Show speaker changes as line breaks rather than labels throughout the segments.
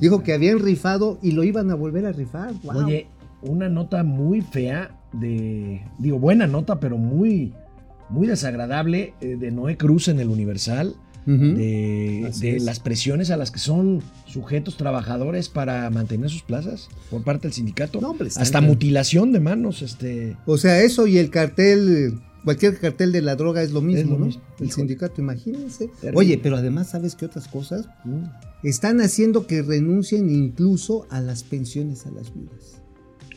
Dijo que habían rifado y lo iban a volver a rifar. Wow.
Oye, una nota muy fea de. Digo, buena nota, pero muy, muy desagradable eh, de Noé Cruz en el Universal. De, de las presiones a las que son sujetos trabajadores para mantener sus plazas por parte del sindicato.
No,
Hasta mutilación de manos, este.
O sea, eso y el cartel, cualquier cartel de la droga es lo mismo,
Es lo
¿no?
mismo.
El sindicato, imagínense.
Terrible.
Oye, pero además, ¿sabes qué otras cosas? Están haciendo que renuncien incluso a las pensiones a las viudas.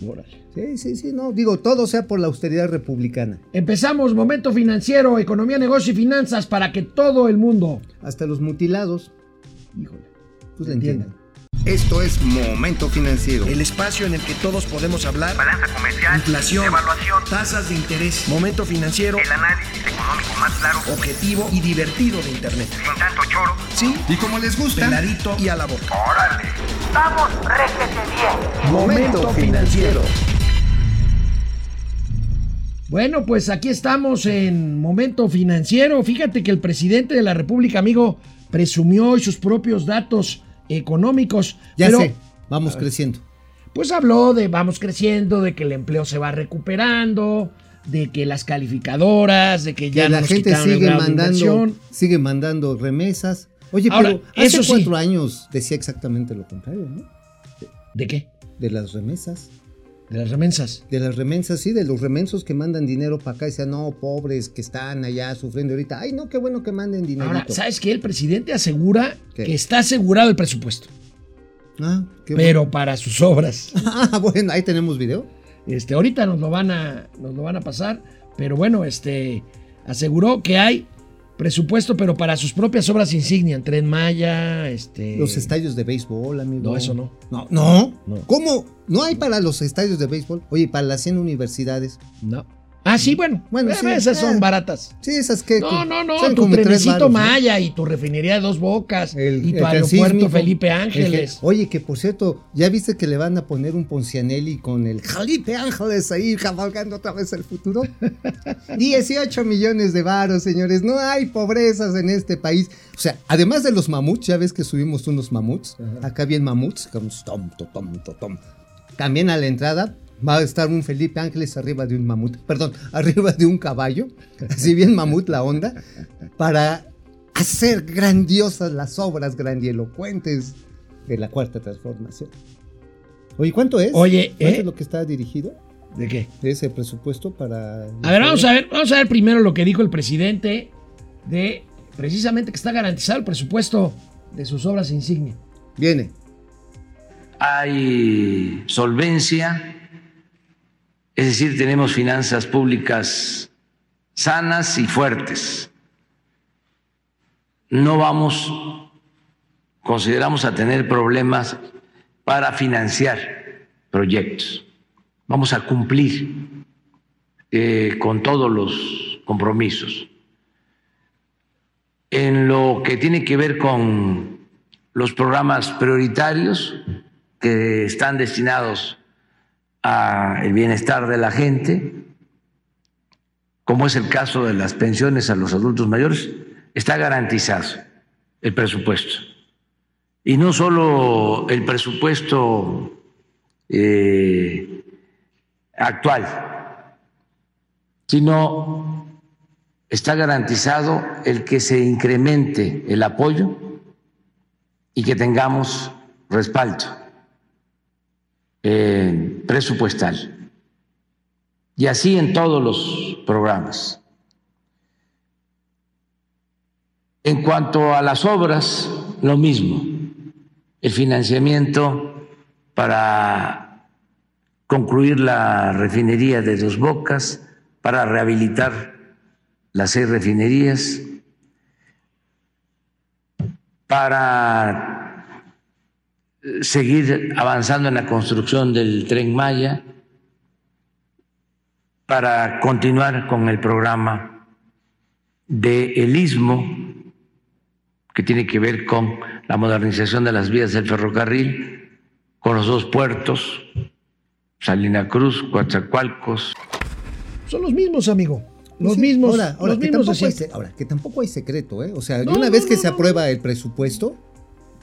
Órale.
Sí, sí, sí, no, digo, todo sea por la austeridad republicana.
Empezamos momento financiero, economía, negocio y finanzas para que todo el mundo.
Hasta los mutilados,
Híjole.
pues le entiendan. Esto es Momento Financiero.
El espacio en el que todos podemos hablar.
balanza comercial,
Inflación,
evaluación,
tasas de interés, momento financiero,
el análisis económico más claro,
objetivo y divertido de Internet.
sin tanto choro.
Sí,
Y como les gusta,
peladito y a la boca.
¡Órale! ¡Vamos, réjete bien!
Momento financiero. Bueno, pues aquí estamos en momento financiero. Fíjate que el presidente de la República, amigo, presumió hoy sus propios datos económicos.
Ya
pero,
sé, vamos creciendo.
Pues habló de vamos creciendo, de que el empleo se va recuperando, de que las calificadoras, de que ya
que
no
la
nos
gente sigue mandando, sigue mandando remesas. Oye,
Ahora,
pero hace
eso sí.
cuatro años decía exactamente lo contrario, ¿no?
¿De qué?
De las remesas.
De las remensas.
De las remensas, sí, de los remensos que mandan dinero para acá y decían, no, pobres que están allá sufriendo ahorita. Ay, no, qué bueno que manden dinero.
Ahora, ¿sabes qué? El presidente asegura
¿Qué?
que está asegurado el presupuesto,
Ah, qué
pero para sus obras.
Ah, bueno, ahí tenemos video.
Este, ahorita nos lo van a, nos lo van a pasar, pero bueno, este, aseguró que hay presupuesto, pero para sus propias obras insignia, en Tren Maya, este.
Los estadios de béisbol, amigo.
No, eso no.
No, no.
No.
¿Cómo? ¿No hay para los estadios de béisbol? Oye, para las 100 universidades.
No. Ah, sí, bueno.
Bueno,
Eh,
sí,
esas son
eh.
baratas.
Sí, esas que...
No, no, no, tu trenecito. Maya y tu refinería de dos bocas
El-
y tu
el
aeropuerto. Felipe
que-
Ángeles.
oye, que por cierto, ¿ya viste que le van a poner un Poncianelli con el Felipe Ángeles ahí cabalgando otra vez el futuro? 18 millones de varos, señores. No hay pobrezas en este país. O sea, además de los mamuts, ya ves que subimos unos mamuts. Acá bien mamuts. tom, to, tom, to, tom. También a la entrada va a estar un Felipe Ángeles arriba de un mamut. Perdón, arriba de un caballo. Así bien mamut la onda. Para hacer grandiosas las obras grandielocuentes de la cuarta transformación. Oye, ¿cuánto es?
Oye,
¿cuánto
¿eh?
es lo que está dirigido?
¿De qué?
de ese presupuesto para...
A ver, vamos a ver, vamos a ver primero lo que dijo el presidente de precisamente que está garantizado el presupuesto de sus obras insignia.
Viene.
hay solvencia, es decir, tenemos finanzas públicas sanas y fuertes. No vamos, consideramos a tener problemas para financiar proyectos. Vamos a cumplir eh, con todos los compromisos. En lo que tiene que ver con los programas prioritarios que están destinados al bienestar de la gente, como es el caso de las pensiones a los adultos mayores, está garantizado el presupuesto. Y no solo el presupuesto eh, actual, sino está garantizado el que se incremente el apoyo y que tengamos respaldo eh, presupuestal. Y así en todos los programas. En cuanto a las obras, lo mismo. El financiamiento para concluir la refinería de Dos Bocas, para rehabilitar las seis refinerías, para seguir avanzando en la construcción del tren Maya, para continuar con el programa de El Istmo, que tiene que ver con la modernización de las vías del ferrocarril, con los dos puertos, Salina Cruz, Coatzacoalcos.
Son los mismos, amigo. Los
Sí,
mismos.
Ahora, ahora,
los
que
mismos
tampoco hay,
siempre.
se- ahora, que tampoco hay secreto, ¿eh? O sea,
No,
una
no,
vez que
no,
se
no.
aprueba el presupuesto,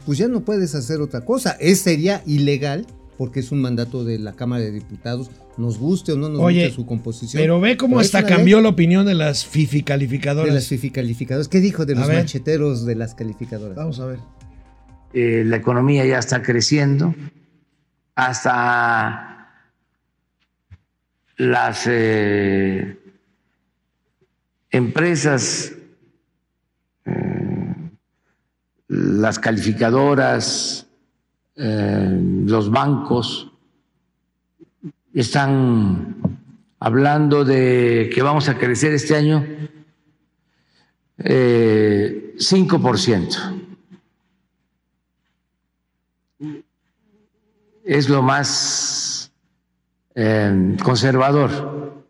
pues ya no puedes hacer otra cosa. Es sería ilegal porque es un mandato de la Cámara de Diputados, nos guste o no nos
Oye,
guste su composición.
Pero ve cómo
Pero
hasta cambió
ley
la opinión de las FIFI calificadoras.
de las FIFI calificadoras. ¿Qué dijo de los macheteros de las calificadoras?
Vamos a ver.
Eh, la economía ya está creciendo, hasta las eh, empresas, eh, las calificadoras, eh, los bancos están hablando de que vamos a crecer este año eh, 5%. es lo más eh, conservador.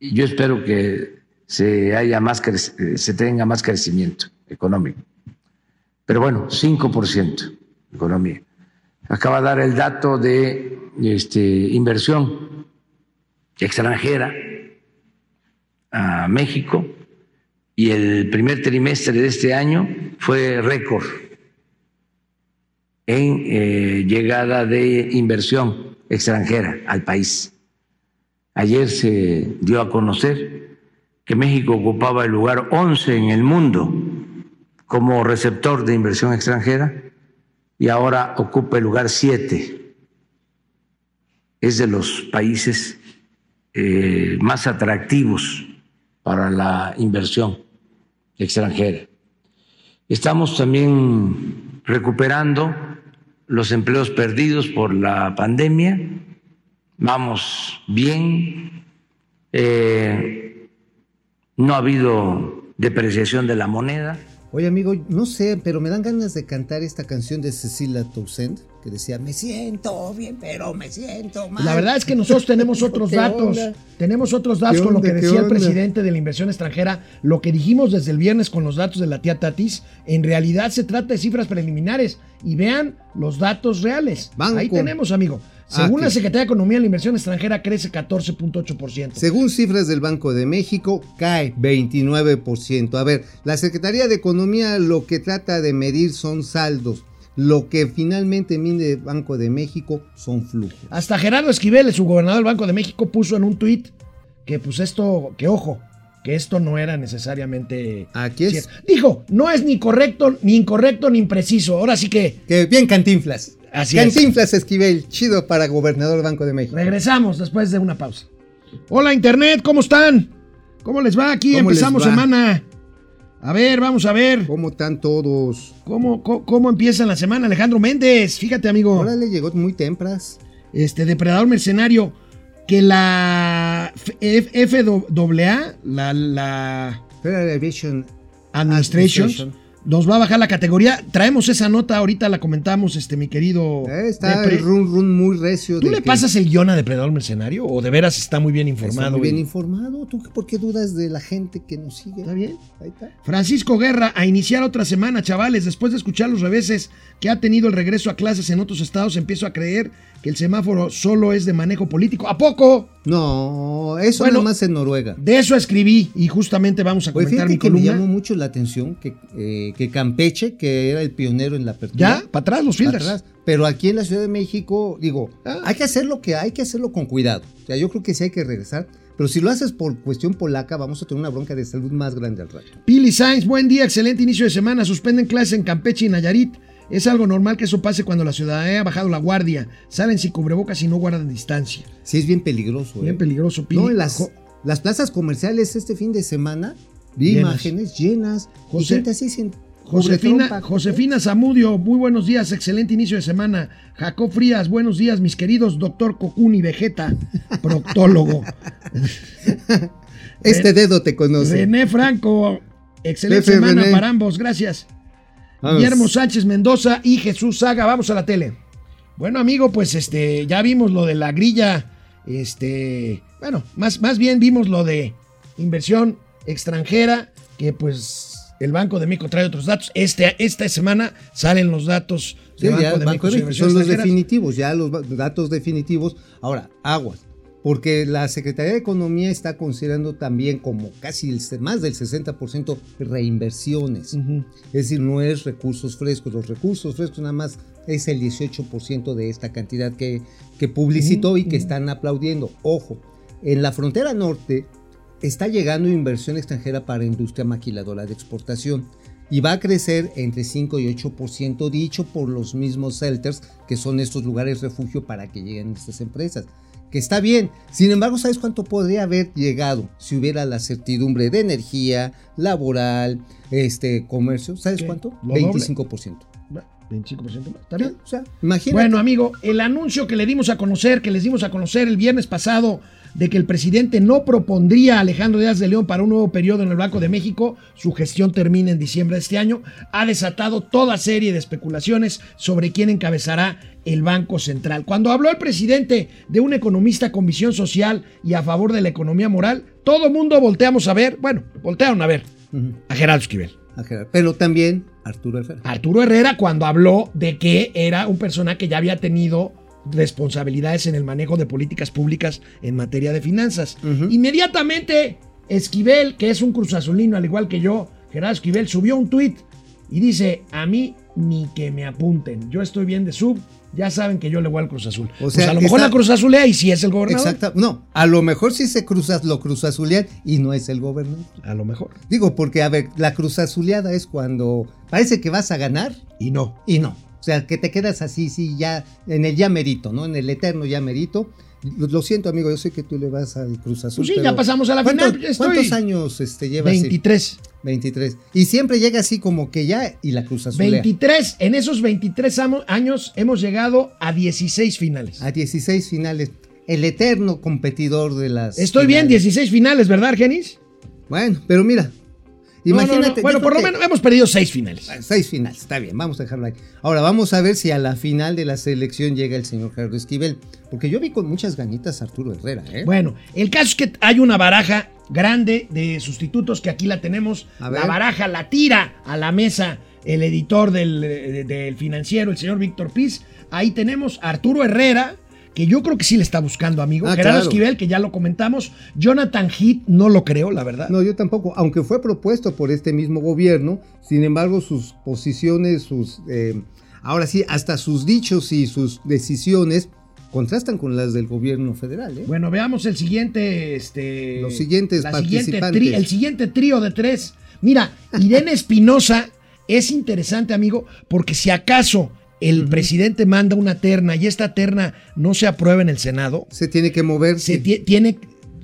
Yo espero que se haya más eh, se tenga más crecimiento económico. Pero bueno, 5% economía. Acaba de dar el dato de este, inversión extranjera a México y el primer trimestre de este año fue récord en eh, llegada de inversión extranjera al país. Ayer se dio a conocer que México ocupaba el lugar 11 en el mundo como receptor de inversión extranjera y ahora ocupa el lugar 7. Es de los países eh, más atractivos para la inversión extranjera. Estamos también recuperando los empleos perdidos por la pandemia. Vamos bien. Eh, no ha habido depreciación de la moneda.
Oye, amigo, no sé, pero me dan ganas de cantar esta canción de Cecilia Toussaint que decía: Me siento bien, pero me siento mal.
La verdad es que nosotros tenemos otros
¿Qué
datos.
onda?
Tenemos otros datos
¿Qué
con lo que
¿Qué
decía el presidente de la inversión extranjera. Lo que dijimos desde el viernes con los datos de la tía Tatis, en realidad se trata de cifras preliminares. Y vean los datos reales.
Banco.
Ahí tenemos, amigo.
Ah,
Según
¿qué?
la Secretaría de Economía, la inversión extranjera crece 14.8%.
Según cifras del Banco de México, cae 29%. A ver, la Secretaría de Economía lo que trata de medir son saldos. Lo que finalmente mide el Banco de México son flujos.
Hasta Gerardo Esquivel, el subgobernador del Banco de México, puso en un tuit que pues esto, que ojo, que esto no era necesariamente...
Aquí es.
cierto. Dijo, no es ni correcto, ni incorrecto, ni impreciso. Ahora sí que
Que bien Cantinflas.
Así es.
Cantinflas Esquivel, chido para gobernador del Banco de México.
regresamos después de una pausa. Hola Internet, ¿cómo están? ¿Cómo les va aquí?
¿Cómo les
Empezamos
va?
semana. A ver, vamos a ver.
¿Cómo están todos?
¿Cómo, cómo, cómo empieza la semana? Alejandro Méndez, fíjate amigo.
Órale, llegó muy temprano.
este depredador mercenario que la FAA, la, la
Federal Aviation
Administration,
Administration.
Nos va a bajar la categoría. Traemos esa nota, ahorita la comentamos, este mi querido.
eh, está el run run muy recio.
¿Tú
de
le
que
pasas el guion a depredador mercenario o de veras está muy bien
está
informado?
muy bien
y-
informado. ¿Tú por qué dudas de la gente que nos sigue?
¿Está bien?
Ahí está.
Francisco Guerra, a iniciar otra semana, chavales. Después de escuchar los reveses que ha tenido el regreso a clases en otros estados, empiezo a creer que el semáforo solo es de manejo político. ¿A poco?
No, eso
Bueno,
nada más en Noruega.
De eso escribí y justamente vamos a
Oye,
comentar
fíjate
mi
que me
columna.
llamó mucho la atención que, eh, que Campeche, que era el pionero en la apertura.
Ya, para atrás los fielders.
atrás. Pero aquí en la Ciudad de México, digo,
Ah.
hay que hacer lo que hay que hacerlo con cuidado. O sea, yo creo que sí hay que regresar. Pero si lo haces por cuestión polaca, vamos a tener una bronca de salud más grande al rato.
Pili Sainz, buen día, excelente inicio de semana. Suspenden clases en Campeche y Nayarit. Es algo normal que eso pase cuando la ciudadanía ha bajado la guardia. Salen sin cubrebocas y no guardan distancia.
Sí, es bien peligroso.
Bien
¿eh?
peligroso, Pili.
No, en las, las plazas comerciales este fin de semana vi
Llenas.
imágenes llenas y
José-
gente así sin
Josefina. Josefina Zamudio, muy buenos días, excelente inicio de semana. Jacob Frías, buenos días, mis queridos doctor Cocuni Vegeta, proctólogo.
Este dedo te conoce.
René Franco, excelente semana
René.
para ambos, gracias.
Vamos.
Guillermo Sánchez Mendoza y Jesús Saga, vamos a la tele. Bueno, amigo, pues este, ya vimos lo de la grilla, este, bueno, más, más bien vimos lo de inversión extranjera, que pues el Banco de México trae otros datos. Este, esta semana salen los datos del
ya,
Banco de
Banco
México
son los definitivos, ya los datos definitivos. Ahora, aguas. Porque la Secretaría de Economía está considerando también como casi el, más del 60% reinversiones. Es decir, no es recursos frescos. Los recursos frescos nada más es el 18% de esta cantidad que, que publicitó y que están aplaudiendo. Ojo, en la frontera norte está llegando inversión extranjera para industria maquiladora de exportación y va a crecer entre 5 y 8% dicho por los mismos shelters, que son estos lugares refugio para que lleguen estas empresas. Que está bien, sin embargo, ¿sabes cuánto podría haber llegado si hubiera la certidumbre de energía, laboral, este, comercio? ¿Sabes
¿Qué?
cuánto?
¿Lo doble?
25%.
Bueno, 25% más. ¿Está bien?
O sea, imagínate.
Bueno, amigo, el anuncio que le dimos a conocer, que les dimos a conocer el viernes pasado, de que el presidente no propondría a Alejandro Díaz de León para un nuevo periodo en el Banco de México, su gestión termina en diciembre de este año, ha desatado toda serie de especulaciones sobre quién encabezará el Banco Central. Cuando habló el presidente de un economista con visión social y a favor de la economía moral, todo mundo volteamos a ver, bueno, voltearon a ver a Gerardo Esquivel.
a Gerardo. Pero también Arturo Herrera.
Arturo Herrera cuando habló de que era un personaje que ya había tenido responsabilidades en el manejo de políticas públicas en materia de finanzas. Inmediatamente, Esquivel, que es un cruzazulino al igual que yo, Gerardo Esquivel, subió un tuit y dice, a mí ni que me apunten, yo estoy bien de sub, ya saben que yo le voy al Cruz Azul.
O
Pues
sea,
a lo mejor
está-
la Cruz Azulea y si es el gobernador.
Exacto. No, a lo mejor sí se cruza, lo cruzazulean y no es el gobernador.
A lo mejor.
Digo, porque, a ver, la cruzazuleada es cuando parece que vas a ganar
Y no.
y no. O sea, que te quedas así, sí, ya en el ya merito, ¿no? En el eterno ya merito. Lo, siento, amigo, yo sé que tú le vas al Cruz Azul.
Pues sí,
pero
ya pasamos a la
¿cuántos-
final, estoy-
¿Cuántos años este, llevas?
23.
23. Y siempre llega así como que ya y la Cruz Azul.
23, en esos 23 amo- años hemos llegado a 16 finales.
A 16 finales. El eterno competidor de las.
Estoy bien,
finales.
16 finales, ¿verdad, Argenis?
Bueno, pero mira.
No, no, no.
Imagínate.
Bueno, por lo menos hemos perdido 6 finales.
Seis finales, está bien, vamos a dejarlo ahí. Ahora vamos a ver si a la final de la selección llega el señor Gerardo Esquivel. Porque yo vi con muchas ganitas a Arturo Herrera, ¿eh?
Bueno, el caso es que hay una baraja grande de sustitutos que aquí la tenemos.
A ver.
La baraja la tira a la mesa el editor del, eh, del financiero, el señor Víctor Piz. Ahí tenemos a Arturo Herrera, que yo creo que sí le está buscando, amigo.
Ah,
Gerardo
claro.
Esquivel, que ya lo comentamos. Jonathan Heath, no lo creo, la verdad.
No, yo tampoco, aunque fue propuesto por este mismo gobierno, sin embargo sus posiciones, sus, eh, ahora sí, hasta sus dichos y sus decisiones contrastan con las del gobierno federal. ¿eh?
Bueno, veamos el siguiente, este,
Los siguientes
siguiente
participantes.
tri- el siguiente trío de tres. Mira, Irene Espinosa es interesante, amigo, porque si acaso el presidente manda una terna y esta terna no se aprueba en el Senado,
Se tiene que mover.
se ti- tiene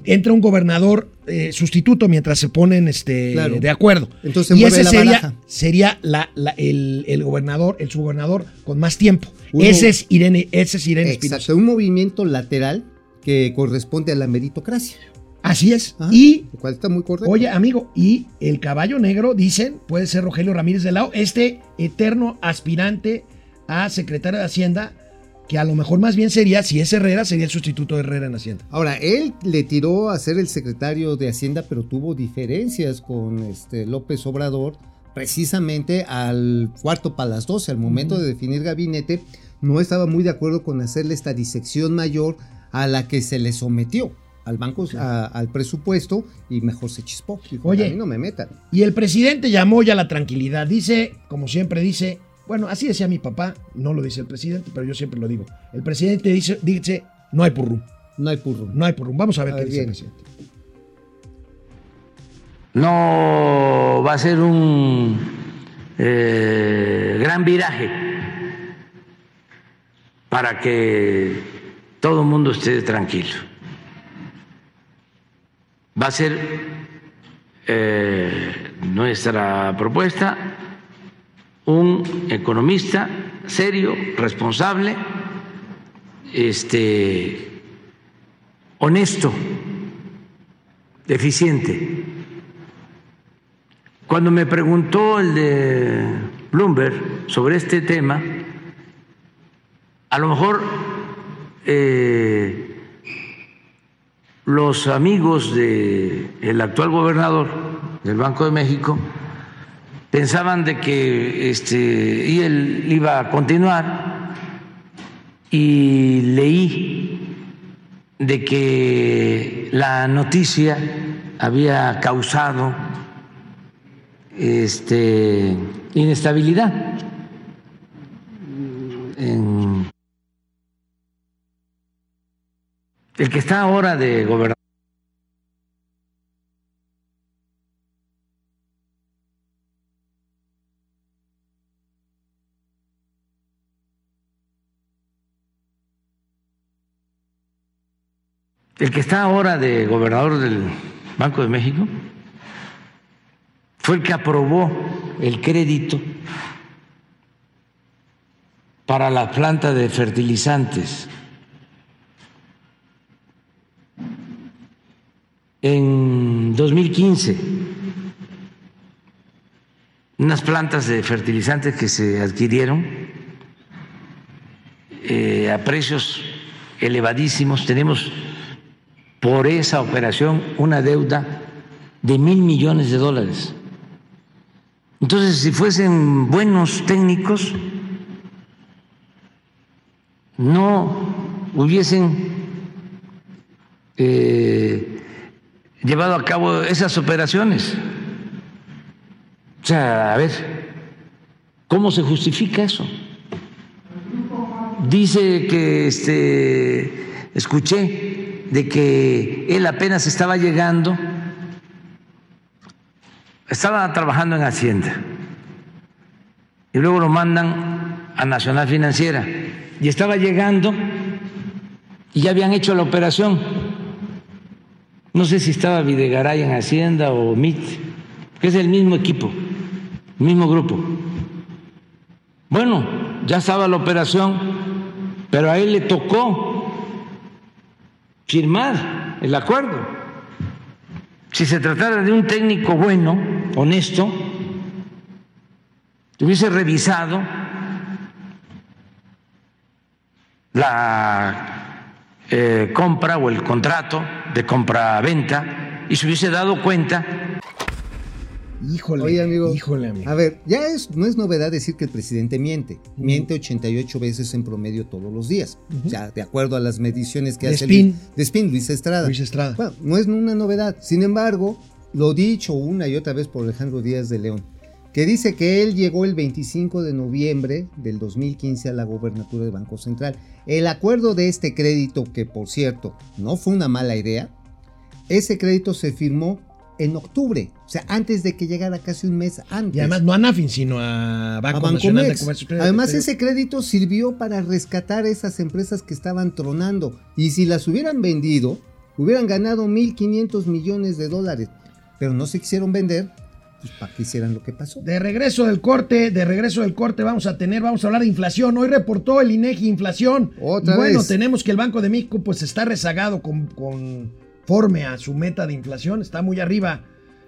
entra un gobernador eh, sustituto mientras se ponen este,
Claro.
de acuerdo.
Entonces
y ese
la
sería,
baraja.
sería la- la- el, el gobernador, el subgobernador con más tiempo.
Uno-
ese es Irene, ese es Irene
un movimiento lateral que corresponde a la meritocracia.
Así es.
Ajá,
Y
lo cual está muy correcto.
Oye, amigo, y el caballo negro, dicen, puede ser Rogelio Ramírez de Lao, este eterno aspirante a secretario de Hacienda, que a lo mejor más bien sería, si es Herrera, sería el sustituto de Herrera en Hacienda.
Ahora, él le tiró a ser el secretario de Hacienda, pero tuvo diferencias con este López Obrador, precisamente al cuarto para las 12, al momento de definir gabinete, no estaba muy de acuerdo con hacerle esta disección mayor a la que se le sometió al banco, a- al presupuesto, y mejor se chispó. Dijo,
Oye.
a mí no me metan.
Y el presidente llamó ya a la tranquilidad. Dice, como siempre dice, bueno, así decía mi papá, no lo dice el presidente, pero yo siempre lo digo. El presidente dice, dice no hay purrum,
No hay purro.
no hay purrum. Vamos a ver
A
qué
ver,
dice el presidente.
no va a ser un eh, gran viraje para que todo el mundo esté tranquilo. Va a ser eh, nuestra propuesta un economista serio, responsable, este, honesto, eficiente. Cuando me preguntó el de Bloomberg sobre este tema, a lo mejor eh, los amigos del actual gobernador del Banco de México pensaban de que este, y él iba a continuar y leí de que la noticia había causado este, inestabilidad en el que está ahora de gobernador. El que está ahora de gobernador del Banco de México fue el que aprobó el crédito para la planta de fertilizantes en 2015. Unas plantas de fertilizantes que se adquirieron eh, a precios elevadísimos. Tenemos por esa operación una deuda de mil millones de dólares. Entonces, si fuesen buenos técnicos, no hubiesen eh, llevado a cabo esas operaciones. O sea, a ver, ¿cómo se justifica eso? Dice que este, escuché de que él apenas estaba llegando, estaba trabajando en Hacienda y luego lo mandan a Nacional Financiera y estaba llegando y ya habían hecho la operación. No sé si estaba Videgaray en Hacienda o MIT, que es el mismo equipo, el mismo grupo. Bueno, ya estaba la operación, pero a él le tocó firmar el acuerdo. Si se tratara de un técnico bueno, honesto, hubiese revisado la eh, compra o el contrato de compra-venta y se hubiese dado cuenta.
Híjole,
Oye, amigo.
híjole, amigo.
A ver, ya es, no es novedad decir que el presidente miente. Miente 88 veces en promedio todos los días. O sea, de acuerdo a las mediciones que
De
hace
Spin.
el, de Spin, Luis Estrada.
Luis Estrada.
Bueno, no es una novedad. Sin embargo, lo dicho una y otra vez por Alejandro Díaz de León, que dice que él llegó el 25 de noviembre del 2015 a la gobernatura del Banco Central. El acuerdo de este crédito, que por cierto no fue una mala idea, ese crédito se firmó en octubre, o sea, antes de que llegara casi un mes antes.
Y además no a Nafin, sino a Banco
a
Nacional de. Comercio.
Además, ese crédito sirvió para rescatar esas empresas que estaban tronando. Y si las hubieran vendido, hubieran ganado 1.500 millones de dólares. Pero no se quisieron vender, pues para que hicieran lo que pasó.
De regreso del corte, de regreso del corte vamos a tener, vamos a hablar de inflación. Hoy reportó el INEGI inflación.
Otra
bueno,
vez.
tenemos que el Banco de México pues está rezagado con, conforme a su meta de inflación, está muy arriba.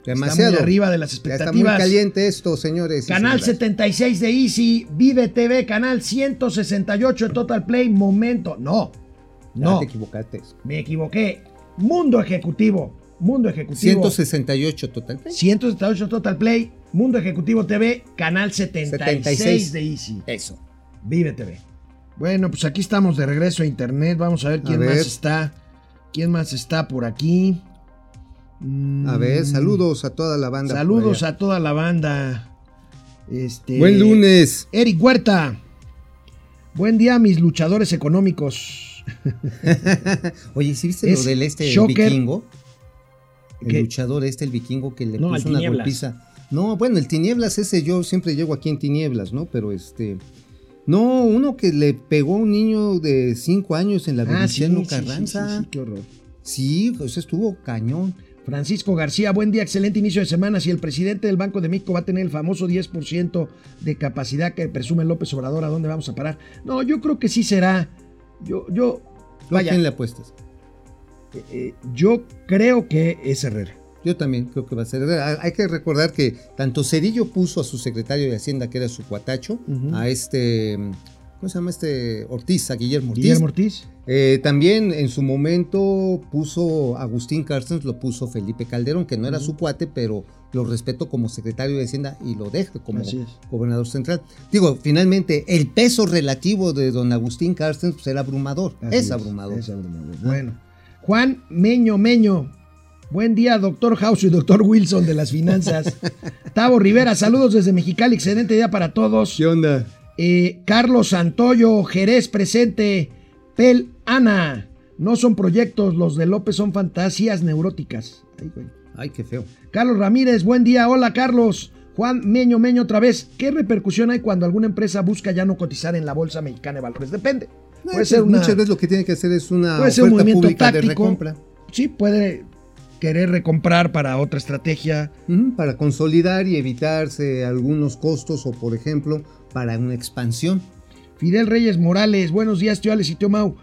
Demasiado.
Está muy arriba de las
Ya está muy
expectativas.
caliente esto, señores.
Canal
señoras.
76 de Easy, Vive TV, canal 168 de Total Play, Momento. No,
Ya
no,
te equivocaste.
me equivoqué. Mundo Ejecutivo, Mundo Ejecutivo.
168 total.
178 Total Play, Mundo Ejecutivo TV, canal 76,
76.
de Easy.
Eso.
Vive TV. Bueno, pues aquí estamos de regreso a internet. Vamos a ver quién
A ver.
más está. ¿Quién más está por aquí?
A ver, saludos a toda la banda.
Saludos a toda la banda. Este,
Buen lunes.
Eric Huerta. Buen día, mis luchadores económicos.
Oye, ¿sí viste
Es
lo del este el vikingo? El
¿Qué?
luchador este, el vikingo que le
No,
puso una golpiza. No, bueno, el tinieblas ese yo siempre llego aquí en tinieblas, ¿no? Pero este. No, uno que le pegó a un niño de 5 años en la
Ah, sí,
Venustiano
sí, sí, sí, sí, qué horror.
Sí, pues estuvo cañón.
Francisco García, buen día, excelente inicio de semana. Si el presidente del Banco de México va a tener el famoso 10% de capacidad que presume López Obrador, ¿a dónde vamos a parar? No, yo creo que sí será. Yo, yo,
¿Tú ¿A
vaya,
quién le apuestas?
eh, yo creo que es Herrera.
Yo también creo que va a ser. Hay que recordar que tanto Cedillo puso a su secretario de Hacienda, que era su cuatacho, a este. ¿Cómo se llama este? Ortiz, a Guillermo Ortiz.
Guillermo Ortiz.
Eh, también en su momento puso Agustín Carstens, lo puso Felipe Calderón, que no era su cuate, pero lo respeto como secretario de Hacienda y lo dejo como gobernador central. Digo, finalmente, el peso relativo de don Agustín Carstens pues, era abrumador, es, abrumador.
Es abrumador. Bueno, Juan Meño Meño. Buen día, doctor House y doctor Wilson de las finanzas. Tavo Rivera, saludos desde Mexicali, excelente día para todos.
¿Qué onda?
Eh, Carlos Santoyo, Jerez presente. Pel Ana. No son proyectos, los de López son fantasías neuróticas. Ay, güey.
Ay, qué feo.
Carlos Ramírez, buen día. Hola, Carlos. Juan Meño Meño otra vez. ¿Qué repercusión hay cuando alguna empresa busca ya no cotizar en la Bolsa Mexicana de Valores? Depende.
No,
Puede ser una,
Muchas veces lo que tiene que hacer es una
puede ser un movimiento
pública de
táctico.
recompra.
Sí, puede querer recomprar para otra estrategia.
Para consolidar y evitarse algunos costos o, por ejemplo, para una expansión.
Fidel Reyes Morales, buenos días, tío Alex y tío Mau.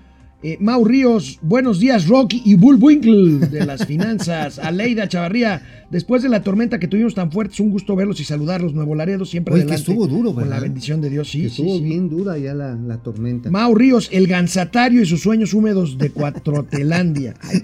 Eh, Mau Ríos, buenos días, Rocky y Bullwinkle de las finanzas. Aleida Chavarría, después de la tormenta que tuvimos tan fuerte, es un gusto verlos y saludarlos. Nuevo Laredo siempre
Oye, que
adelante.
estuvo duro,
Con la
¿verdad?
bendición de Dios, sí.
que estuvo
sí.
bien dura ya la, la tormenta.
Mau Ríos, el gansatario y sus sueños húmedos de Cuatrotelandia. Ay.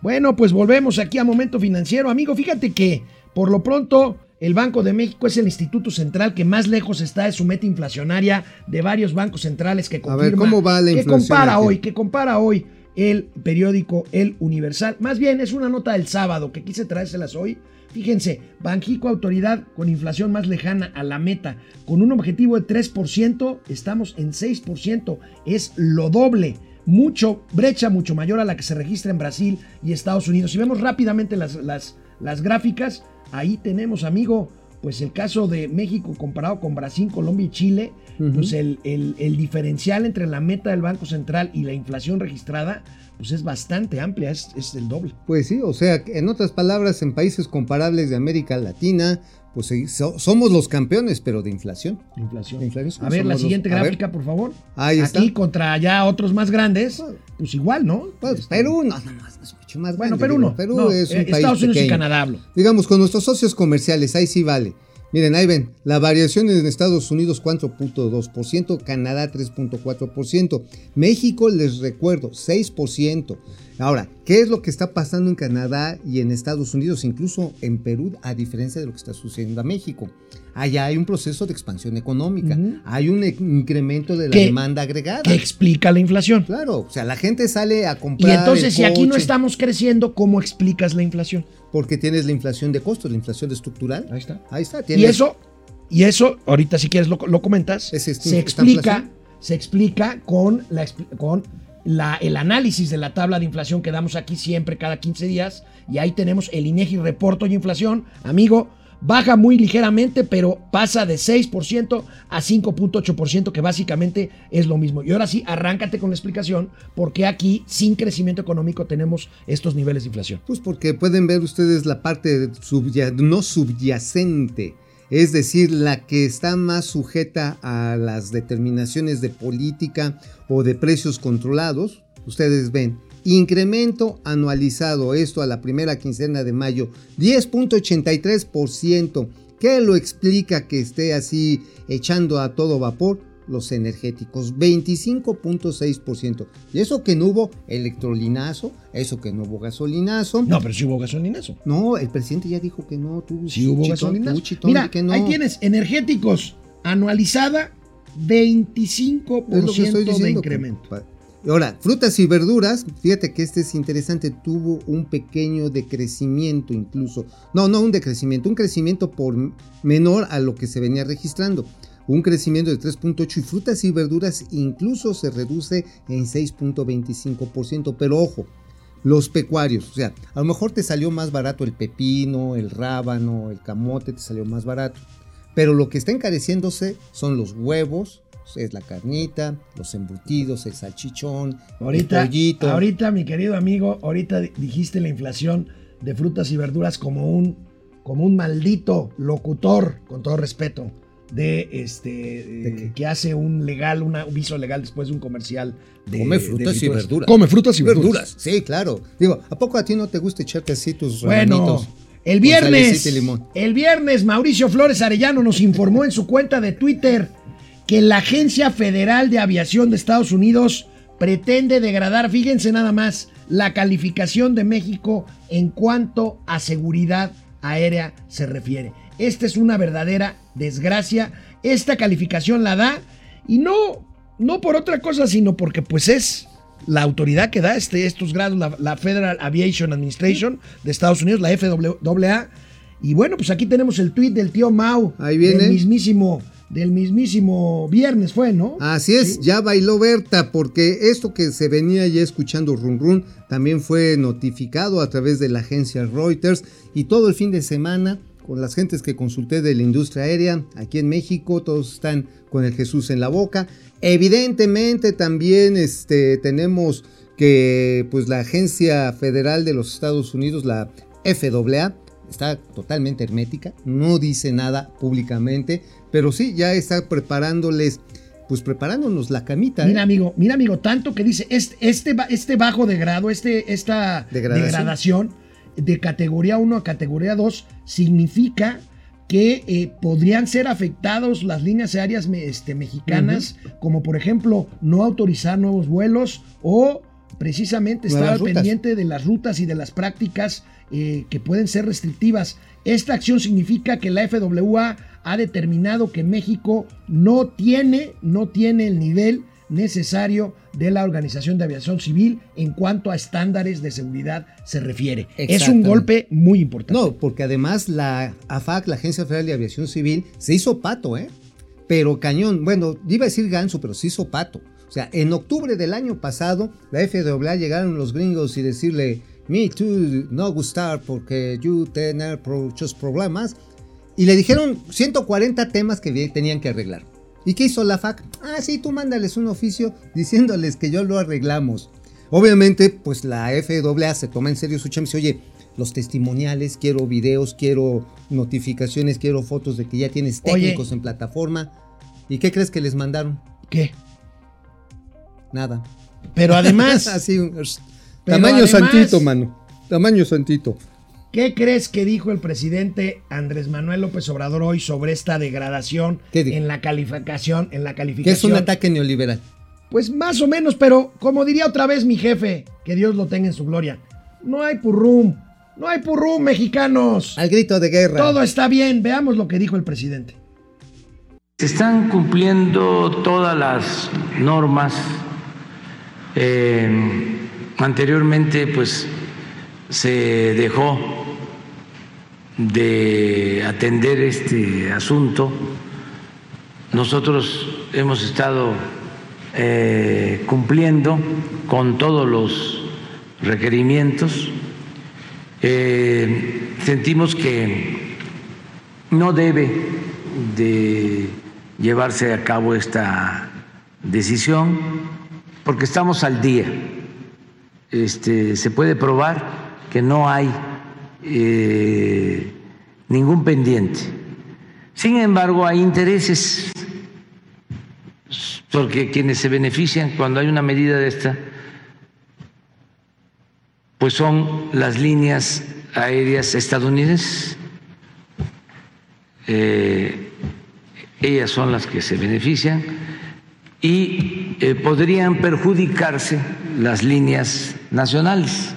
Bueno, pues volvemos aquí a Momento Financiero. Amigo, fíjate que por lo pronto el Banco de México es el instituto central que más lejos está de su meta inflacionaria de varios bancos centrales que
A
confirma,
ver, ¿cómo va la
que
inflación
compara
aquí?
hoy, que compara hoy el periódico El Universal. Más bien es una nota del sábado que quise traérselas hoy. Fíjense, Banjico Autoridad con inflación más lejana a la meta, con un objetivo de 3%, estamos en 6%, es lo doble mucho, brecha mucho mayor a la que se registra en Brasil y Estados Unidos. Si vemos rápidamente las, las, las gráficas, ahí tenemos, amigo, pues el caso de México comparado con Brasil, Colombia y Chile, Pues el, el- el diferencial entre la meta del Banco Central y la inflación registrada, pues es bastante amplia, es, es el doble.
Pues sí, o sea, en otras palabras, en países comparables de América Latina, pues so- somos los campeones, pero de inflación.
La inflación.
La inflación,
a ver, la
los-
siguiente
ver.
gráfica, por favor.
Ahí está.
Aquí contra ya otros más grandes, pues igual, ¿no?
Pues,
Este,
Perú, no, no, es mucho más
Bueno,
grande,
Perú no.
Perú
no,
es un
eh,
país
Estados Unidos y. Canadá hablo.
Digamos, con nuestros socios comerciales, ahí sí vale. Miren, ahí ven, la variación en Estados Unidos 4.2%, Canadá 3.4%, México, les recuerdo, 6%. Ahora, ¿qué es lo que está pasando en Canadá y en Estados Unidos, incluso en Perú, a diferencia de lo que está sucediendo a México? Allá hay un proceso de expansión económica, hay un incremento de la demanda agregada.
Que explica la inflación.
Claro, o sea, la gente sale a
Y
comprar.
entonces,
el
si aquí no estamos creciendo, ¿cómo explicas la inflación?
Porque tienes la inflación de costos, la inflación estructural.
Ahí está.
Ahí está.
Y eso, y eso, ahorita si quieres lo, lo comentas,
Es esta-
se explica,
inflación.
se explica con, la, con el análisis de la tabla de inflación que damos aquí siempre cada 15 días. Y ahí tenemos el INEGI reporto y inflación. Amigo, baja muy ligeramente, pero pasa de 6% a 5.8%, que básicamente es lo mismo. Y ahora sí, arráncate con la explicación, porque aquí, sin crecimiento económico, tenemos estos niveles de inflación.
Pues porque pueden ver ustedes la parte no subyacente, es decir, la que está más sujeta a las determinaciones de política o de precios controlados. Ustedes ven, incremento anualizado, esto a la primera quincena de mayo, 10.83%. ¿Qué lo explica que esté así echando a todo vapor? Los energéticos, 25.6%. Y eso que no hubo electrolinazo, eso que no hubo gasolinazo.
No, pero sí hubo gasolinazo.
No, el presidente ya dijo que no. Tú,
Sí hubo
chitón,
gasolinazo.
tú, chitón,
Mira,
di que no.
ahí tienes energéticos anualizada 25%
Es lo que estoy
de incremento.
Ahora, frutas y verduras, fíjate que este es interesante, tuvo un pequeño decrecimiento incluso. No, no un decrecimiento, un crecimiento por menor a lo que se venía registrando. Un crecimiento de 3.8 y frutas y verduras incluso se reduce en 6.25%. Pero ojo, los pecuarios, o sea, a lo mejor te salió más barato el pepino, el rábano, el camote, te salió más barato. Pero lo que está encareciéndose son los huevos, es la carnita, los embutidos, el salchichón,
Ahorita,
el pollito.
ahorita, mi querido amigo, ahorita di- dijiste la inflación de frutas y verduras como un, como un maldito locutor, con todo respeto, de este eh, que hace un legal, una, un viso legal después de un comercial de
Come
de
frutas y verduras.
Come frutas y verduras.
Sí, claro. Digo, ¿a poco a ti no te gusta echarte así tus
Bueno,
ramanitos
el viernes, el viernes Mauricio Flores Arellano nos informó en su cuenta de Twitter que la Agencia Federal de Aviación de Estados Unidos pretende degradar, fíjense nada más, la calificación de México en cuanto a seguridad aérea se refiere. Esta es una verdadera desgracia. Esta calificación la da y no, no por otra cosa, sino porque pues es la autoridad que da este, estos grados, la, la Federal Aviation Administration de Estados Unidos, la FAA. Y bueno, pues aquí tenemos el tweet del tío Mau.
Ahí viene.
Del mismísimo, del mismísimo viernes fue, ¿no?
Así es, ya bailó Berta, porque esto que se venía ya escuchando Run Run también fue notificado a través de la agencia Reuters y todo el fin de semana con las gentes que consulté de la industria aérea aquí en México, todos están con el Jesús en la boca. Evidentemente también este, tenemos que pues la agencia federal de los Estados Unidos, la FAA, está totalmente hermética, no dice nada públicamente, pero sí ya está preparándoles, pues preparándonos la camita. ¿eh?
Mira, amigo, mira, amigo, tanto que dice, este, este, este bajo de grado, este, esta
Degradación.
degradación. De categoría 1 a categoría 2 significa que eh, podrían ser afectados las líneas aéreas este, mexicanas, como por ejemplo no autorizar nuevos vuelos o precisamente estar pendiente de las rutas y de las prácticas eh, que pueden ser restrictivas. Esta acción significa que la FAA ha determinado que México no tiene, no tiene el nivel necesario de la Organización de Aviación Civil en cuanto a estándares de seguridad se refiere. Es un golpe muy importante.
No, porque además la AFAC, la Agencia Federal de Aviación Civil, se hizo pato, ¿eh? Pero cañón, bueno, iba a decir ganso, pero se hizo pato. O sea, en octubre del año pasado, la FAA llegaron los gringos y decirle, me too no gustar porque you tener muchos problemas. Y le dijeron 140 temas que tenían que arreglar. ¿Y qué hizo la FAC? Ah, sí, tú mándales un oficio diciéndoles que yo lo arreglamos. Obviamente, pues la FAA se toma en serio su chamba y dice, oye, los testimoniales, quiero videos, quiero notificaciones, quiero fotos de que ya tienes
Oye.
técnicos en plataforma. ¿Y qué crees que les mandaron?
¿Qué?
Nada.
Pero además,
Así,
Pero
tamaño
además-
santito, mano. Tamaño santito.
¿Qué crees que dijo el presidente Andrés Manuel López Obrador hoy sobre esta degradación en la calificación, en la
Que
calificación?
es un ataque neoliberal.
Pues más o menos, pero como diría otra vez mi jefe, que Dios lo tenga en su gloria, no hay purrum, no hay purrum, mexicanos.
Al grito de guerra.
Todo está bien, veamos lo que dijo el presidente.
Se están cumpliendo todas las normas. Eh, anteriormente, pues, se dejó de atender este asunto. Nosotros hemos estado eh, cumpliendo con todos los requerimientos. Eh, sentimos que no debe de llevarse a cabo esta decisión porque estamos al día. Este, se puede probar que no hay eh, ningún pendiente. Sin embargo, hay intereses, porque quienes se benefician cuando hay una medida de esta, pues son las líneas aéreas estadounidenses. Eh, ellas son las que se benefician y eh, podrían perjudicarse las líneas nacionales.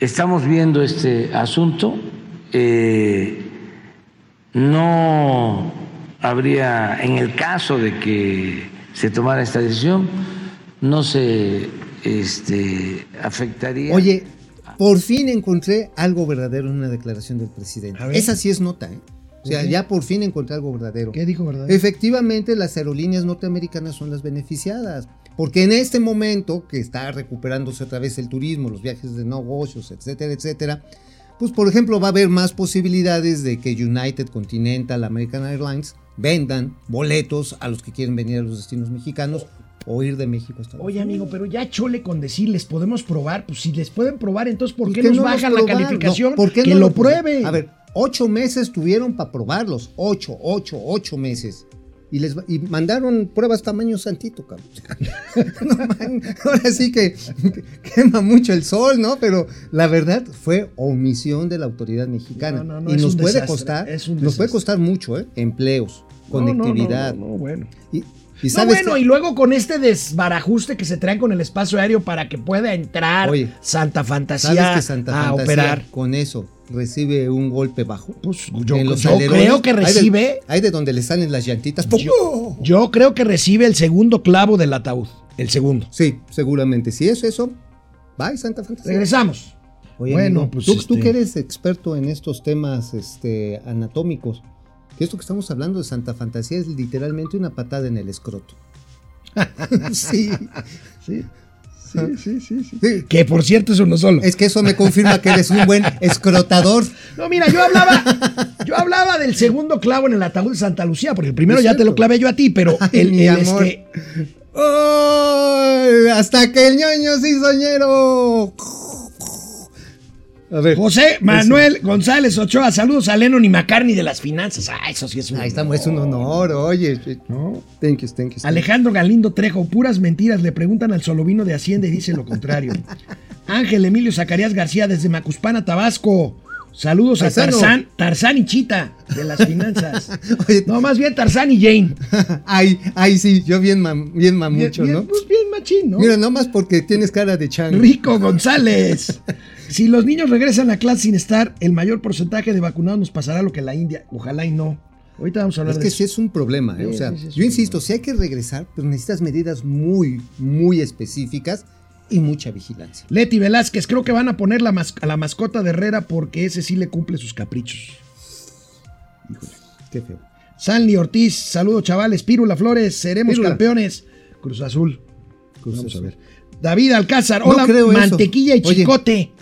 Estamos viendo este asunto. eh, no habría, en el caso de que se tomara esta decisión, no se este, afectaría.
Oye, por fin encontré algo verdadero en una declaración del presidente. Esa sí es nota, ¿eh? O sea, ya por fin encontré algo verdadero.
¿Qué dijo, verdad?
Efectivamente, las aerolíneas norteamericanas son las beneficiadas, porque en este momento que está recuperándose otra vez el turismo, los viajes de negocios, etcétera, etcétera, pues por ejemplo va a haber más posibilidades de que United, Continental, American Airlines vendan boletos a los que quieren venir a los destinos mexicanos o ir de México a Estados
Oye, amigo, pero ya chole con decirles, podemos probar. Pues si les pueden probar, entonces ¿por
¿Y
qué nos
no
bajan la calificación?
No, ¿por qué
que
no
lo
probaron?
prueben.
A ver, ocho meses tuvieron para probarlos. Ocho, ocho, ocho meses. Y les y mandaron pruebas tamaño santito, cabrón. No, man, ahora sí que quema mucho el sol, ¿no? Pero la verdad fue omisión de la autoridad mexicana.
No, no, no,
y nos puede
desastre,
costar, nos puede costar mucho, ¿eh? Empleos, conectividad.
No, no, bueno.
Y, y
No,
sabes
bueno, y luego con este desbarajuste que se traen con el espacio aéreo para que pueda entrar
Oye,
Santa
¿Sabes
Fantasía
que Santa
a
Fantasía
operar.
con eso recibe un golpe bajo?
Pues yo, creo que
hay de-
recibe.
Hay de, donde le salen las llantitas. ¡pum!
Yo, yo creo que recibe el segundo clavo del ataúd. El segundo.
Sí, seguramente. Si es eso, bye, Santa Fantasía.
Regresamos.
Oye,
Bueno,
amigo,
pues,
tú,
este-
tú que eres experto en estos temas este, anatómicos, que esto que estamos hablando de Santa Fantasía es literalmente una patada en el escroto. sí,
Sí, sí, sí, sí, sí.
sí.
Que por cierto es uno solo.
Es que eso me confirma que eres un buen escrotador.
No, mira, yo hablaba, yo hablaba del segundo clavo en el ataúd de Santa Lucía, porque el primero ya te lo clavé yo a ti, pero
Ay,
el,
mi
el,
amor.
este,
¡Ay! hasta que el ñoño se hizo ñero. A ver.
José Manuel González Ochoa, saludos a Lennon y McCartney de las finanzas. Ah, eso sí es un
Ahí estamos, es un honor, oye.
¿no?
Thank you, thank you.
Alejandro Galindo Trejo, puras mentiras, le preguntan al solovino de Hacienda y dice lo contrario. Ángel Emilio Zacarías García desde Macuspana, Tabasco. Saludos a. Tarzán, Tarzán y Chita de las finanzas.
Oye.
No, más bien Tarzán y Jane.
Ay, ay, sí, yo bien, mam- bien mamucho,
bien,
¿no?
pues bien machín, ¿no?
Mira, nomás porque tienes cara de chango.
Rico González. Si los niños regresan a clase sin estar, el mayor porcentaje de vacunados nos pasará lo que la India. Ojalá y no. Ahorita vamos a hablar
Es
de
que
eso.
sí es un problema, ¿eh?
Sí,
o sea,
sí, sí es
yo insisto, si hay que regresar, pues necesitas medidas muy, muy específicas y mucha vigilancia.
Leti Velázquez, creo que van a poner la a la mascota de Herrera porque ese sí le cumple sus caprichos.
Qué feo.
Sanli Ortiz, saludos chavales. Pírula Flores, seremos campeones. Cruz Azul.
Cruz
Vamos a
Azul.
ver. David Alcázar,
No
hola,
eso.
mantequilla y chicote.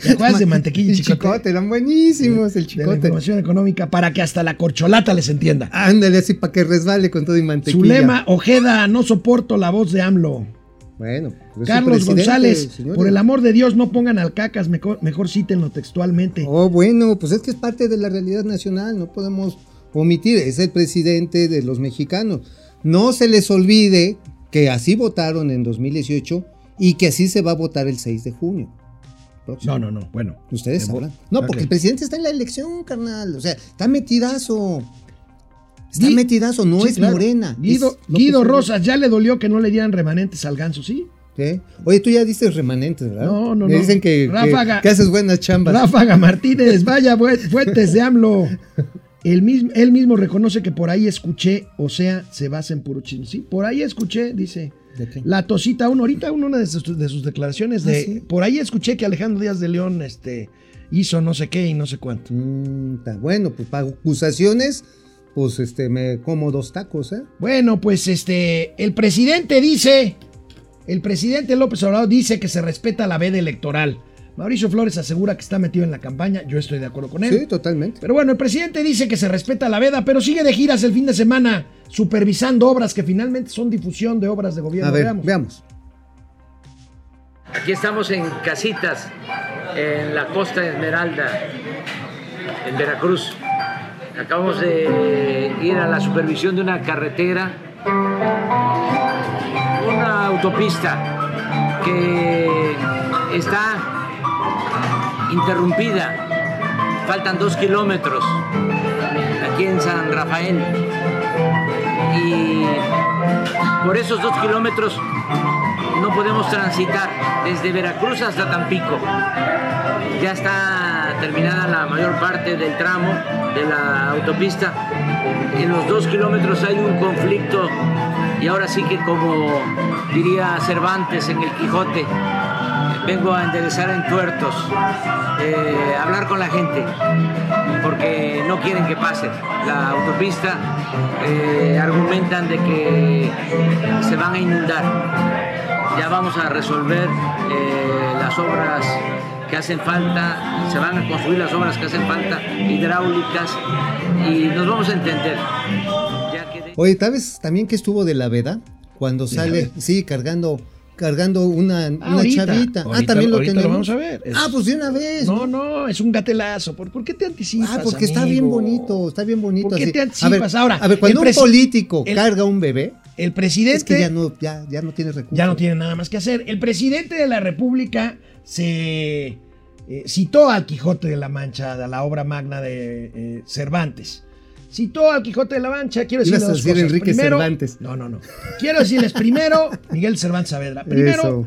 ¿Te acuerdas de mantequilla y
El
chicote?
chicote, eran buenísimos, el
De la
chicote.
información económica para que hasta la corcholata les entienda.
Ándale así para que resbale con todo y mantequilla.
Zulema Ojeda, no soporto la voz de AMLO.
Bueno, pues
Carlos González,
señores.
por el amor de Dios, no pongan al cacas, mejor, mejor cítenlo textualmente.
Oh, bueno, pues es que es parte de la realidad nacional, no podemos omitir, es el presidente de los mexicanos. No se les olvide que así votaron en 2018 y que así se va a votar el 6 de junio. Próximo.
No, no, no, bueno.
Ustedes sabrán. No, porque el presidente está en la elección, carnal. O sea, está metidazo. Está
Gui-
metidazo, no
Sí,
es
claro.
morena.
Guido,
es
Rosas, ya le dolió que no le dieran remanentes al ganso, ¿sí?
¿Qué? Oye, tú ya dices remanentes, ¿verdad?
No, no,
Me
no.
dicen que, que-
Ráfaga.
que haces buenas chambas.
Ráfaga Martínez, vaya fu- fuentes de AMLO. Él mismo, él mismo reconoce que por ahí escuché, o sea, se basa en puro chisme. Sí, por ahí escuché, dice.
¿De qué?
La tosita uno, ahorita uno, una de sus, de sus declaraciones de,
Ah, sí.
por ahí escuché que Alejandro Díaz de León este, hizo no sé qué y no sé cuánto.
Mm, está bueno, pues para acusaciones, pues este, me como dos tacos, ¿eh?
Bueno, pues este, el presidente dice, el presidente López Obrador dice que se respeta la veda electoral. Mauricio Flores asegura que está metido en la campaña, yo estoy de acuerdo con él.
Sí, totalmente.
Pero bueno, el presidente dice que se respeta la veda, pero sigue de giras el fin de semana, supervisando obras que finalmente son difusión de obras de gobierno.
A ver,
Veamos.
veamos.
Aquí estamos en Casitas, en la costa de Esmeralda, en Veracruz. Acabamos de ir a la supervisión de una carretera, una autopista que está interrumpida. Faltan dos kilómetros aquí en San Rafael. Y por esos dos kilómetros no podemos transitar desde Veracruz hasta Tampico. Ya está terminada la mayor parte del tramo de la autopista. En los dos kilómetros hay un conflicto y ahora sí que como diría Cervantes en el Quijote, vengo a enderezar en tuertos, eh, hablar con la gente, porque no quieren que pase la autopista, eh, argumentan de que se van a inundar ya vamos a resolver eh, las obras que hacen falta, se van a construir las obras que hacen falta, hidráulicas, y nos vamos a entender. Ya que de-
Oye, ¿sabes también que estuvo de la veda? Cuando sale, sí, cargando, cargando una, una
Ahorita,
chavita.
ahorita-
ah, también lo tenemos.
vamos a ver. Es-
Ah, pues de una vez.
No, no, es un gatelazo. ¿Por, por qué te anticipas?
Ah, porque está bien bonito, está bien bonito.
¿Por qué
así.
te
a ver,
anticipas? Ahora,
a ver, cuando un político
el-
carga un bebé,
El presidente
es que ya no, ya, ya no tiene recursos.
ya no tiene nada más que hacer. El presidente de la República se eh, citó al Quijote de la Mancha, de la obra magna de eh, Cervantes. Citó al Quijote de la Mancha, quiero decirles
Ibas a
dos
decir
cosas.
Enrique
Primero-
Cervantes.
No, no, no. Quiero decirles primero, Miguel Cervantes Saavedra. Primero,
Eso.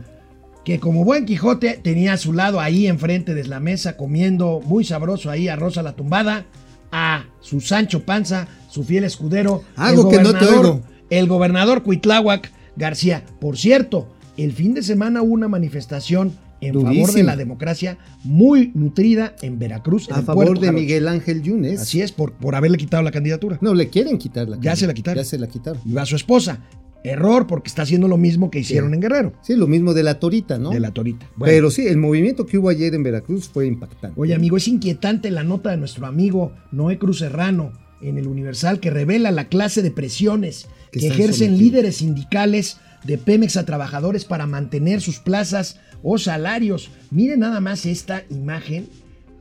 que como buen Quijote tenía a su lado ahí enfrente de la mesa comiendo muy sabroso ahí arroz a la tumbada a su Sancho Panza, su fiel escudero,
Algo que no te oigo.
El gobernador Cuitláhuac García. Por cierto, el fin de semana hubo una manifestación en favor de la democracia muy nutrida en Veracruz. en
A favor
Puerto
de
Jarocho.
Miguel Ángel Yunes.
Así es, por, por haberle quitado la candidatura.
No, le quieren quitar la
Ya se la quitaron.
Ya se la quitaron.
Y va a su esposa. Error, porque está haciendo lo mismo que hicieron
Sí.
en Guerrero,
Sí, lo mismo de la Torita, ¿no?
de la Torita. Bueno,
Pero sí, el movimiento que hubo ayer en Veracruz fue impactante.
Oye, amigo, es inquietante la nota de nuestro amigo Noé Cruz Serrano en el Universal que revela la clase de presiones
Que
ejercen
sometidos.
líderes sindicales de Pemex a trabajadores para mantener sus plazas o salarios. Miren nada más esta imagen.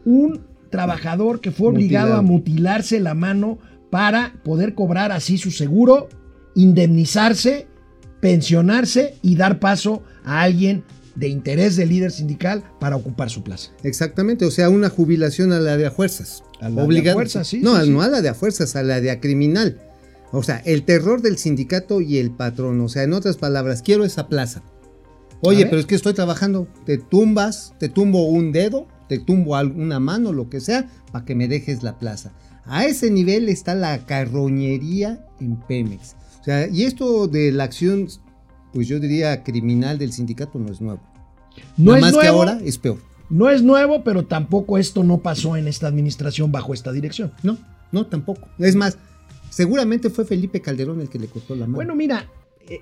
Un trabajador que fue obligado
Mutilado.
a mutilarse la mano para poder cobrar así su seguro, indemnizarse, pensionarse y dar paso a alguien de interés del líder sindical para ocupar su plaza.
Exactamente, o sea, una jubilación a la de a fuerzas.
A la de a
Obligada.
fuerzas, sí,
No,
sí, sí.
no a la de a fuerzas, a la de a criminal. O sea, el terror del sindicato y el patrón. O sea, en otras palabras, quiero esa plaza. Oye, pero es que estoy trabajando. Te tumbas, te tumbo un dedo, te tumbo una mano, lo que sea, para que me dejes la plaza. A ese nivel está la carroñería en Pemex. O sea, y esto de la acción, pues yo diría criminal del sindicato no es nuevo.
No
Nada
es
más que
nuevo,
ahora es peor.
No es nuevo, pero tampoco esto no pasó en esta administración bajo esta dirección.
No, no, tampoco. Es más, seguramente fue Felipe Calderón el que le cortó la mano.
Bueno, mira, eh,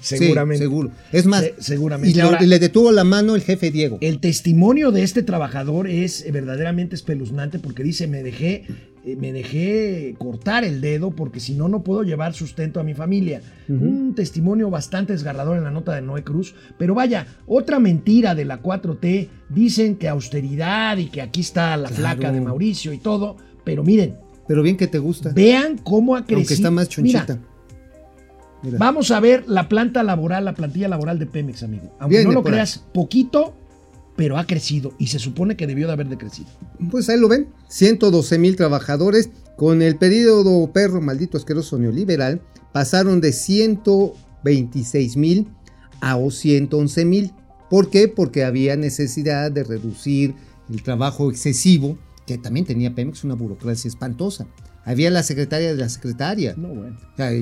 Sí,
seguramente.
seguro. Es más,
Se- seguramente.
y le,
Ahora,
le detuvo la mano el jefe Diego.
el testimonio de este trabajador es verdaderamente espeluznante porque dice, me dejé, eh, me dejé cortar el dedo porque si no, no puedo llevar sustento a mi familia. Un testimonio bastante desgarrador en la nota de Noé Cruz. Pero vaya, otra mentira de la 4T. Dicen que austeridad y que aquí está la
Claro.
flaca de Mauricio y todo. Pero miren,
Pero bien que te gusta.
vean cómo ha crecido.
aunque está más chonchita. Mira.
Vamos a ver la planta laboral, la plantilla laboral de Pemex, amigo. Aunque
Viene
no lo
ahí.
creas, poquito, pero ha crecido y se supone que debió de haber decrecido.
Pues ahí lo ven. 112 mil trabajadores con el periodo perro maldito asqueroso neoliberal pasaron de 126 mil a 111 mil. ¿Por qué? Porque había necesidad de reducir el trabajo excesivo, que también tenía Pemex una burocracia espantosa. Había la secretaria de la secretaria.
No, bueno.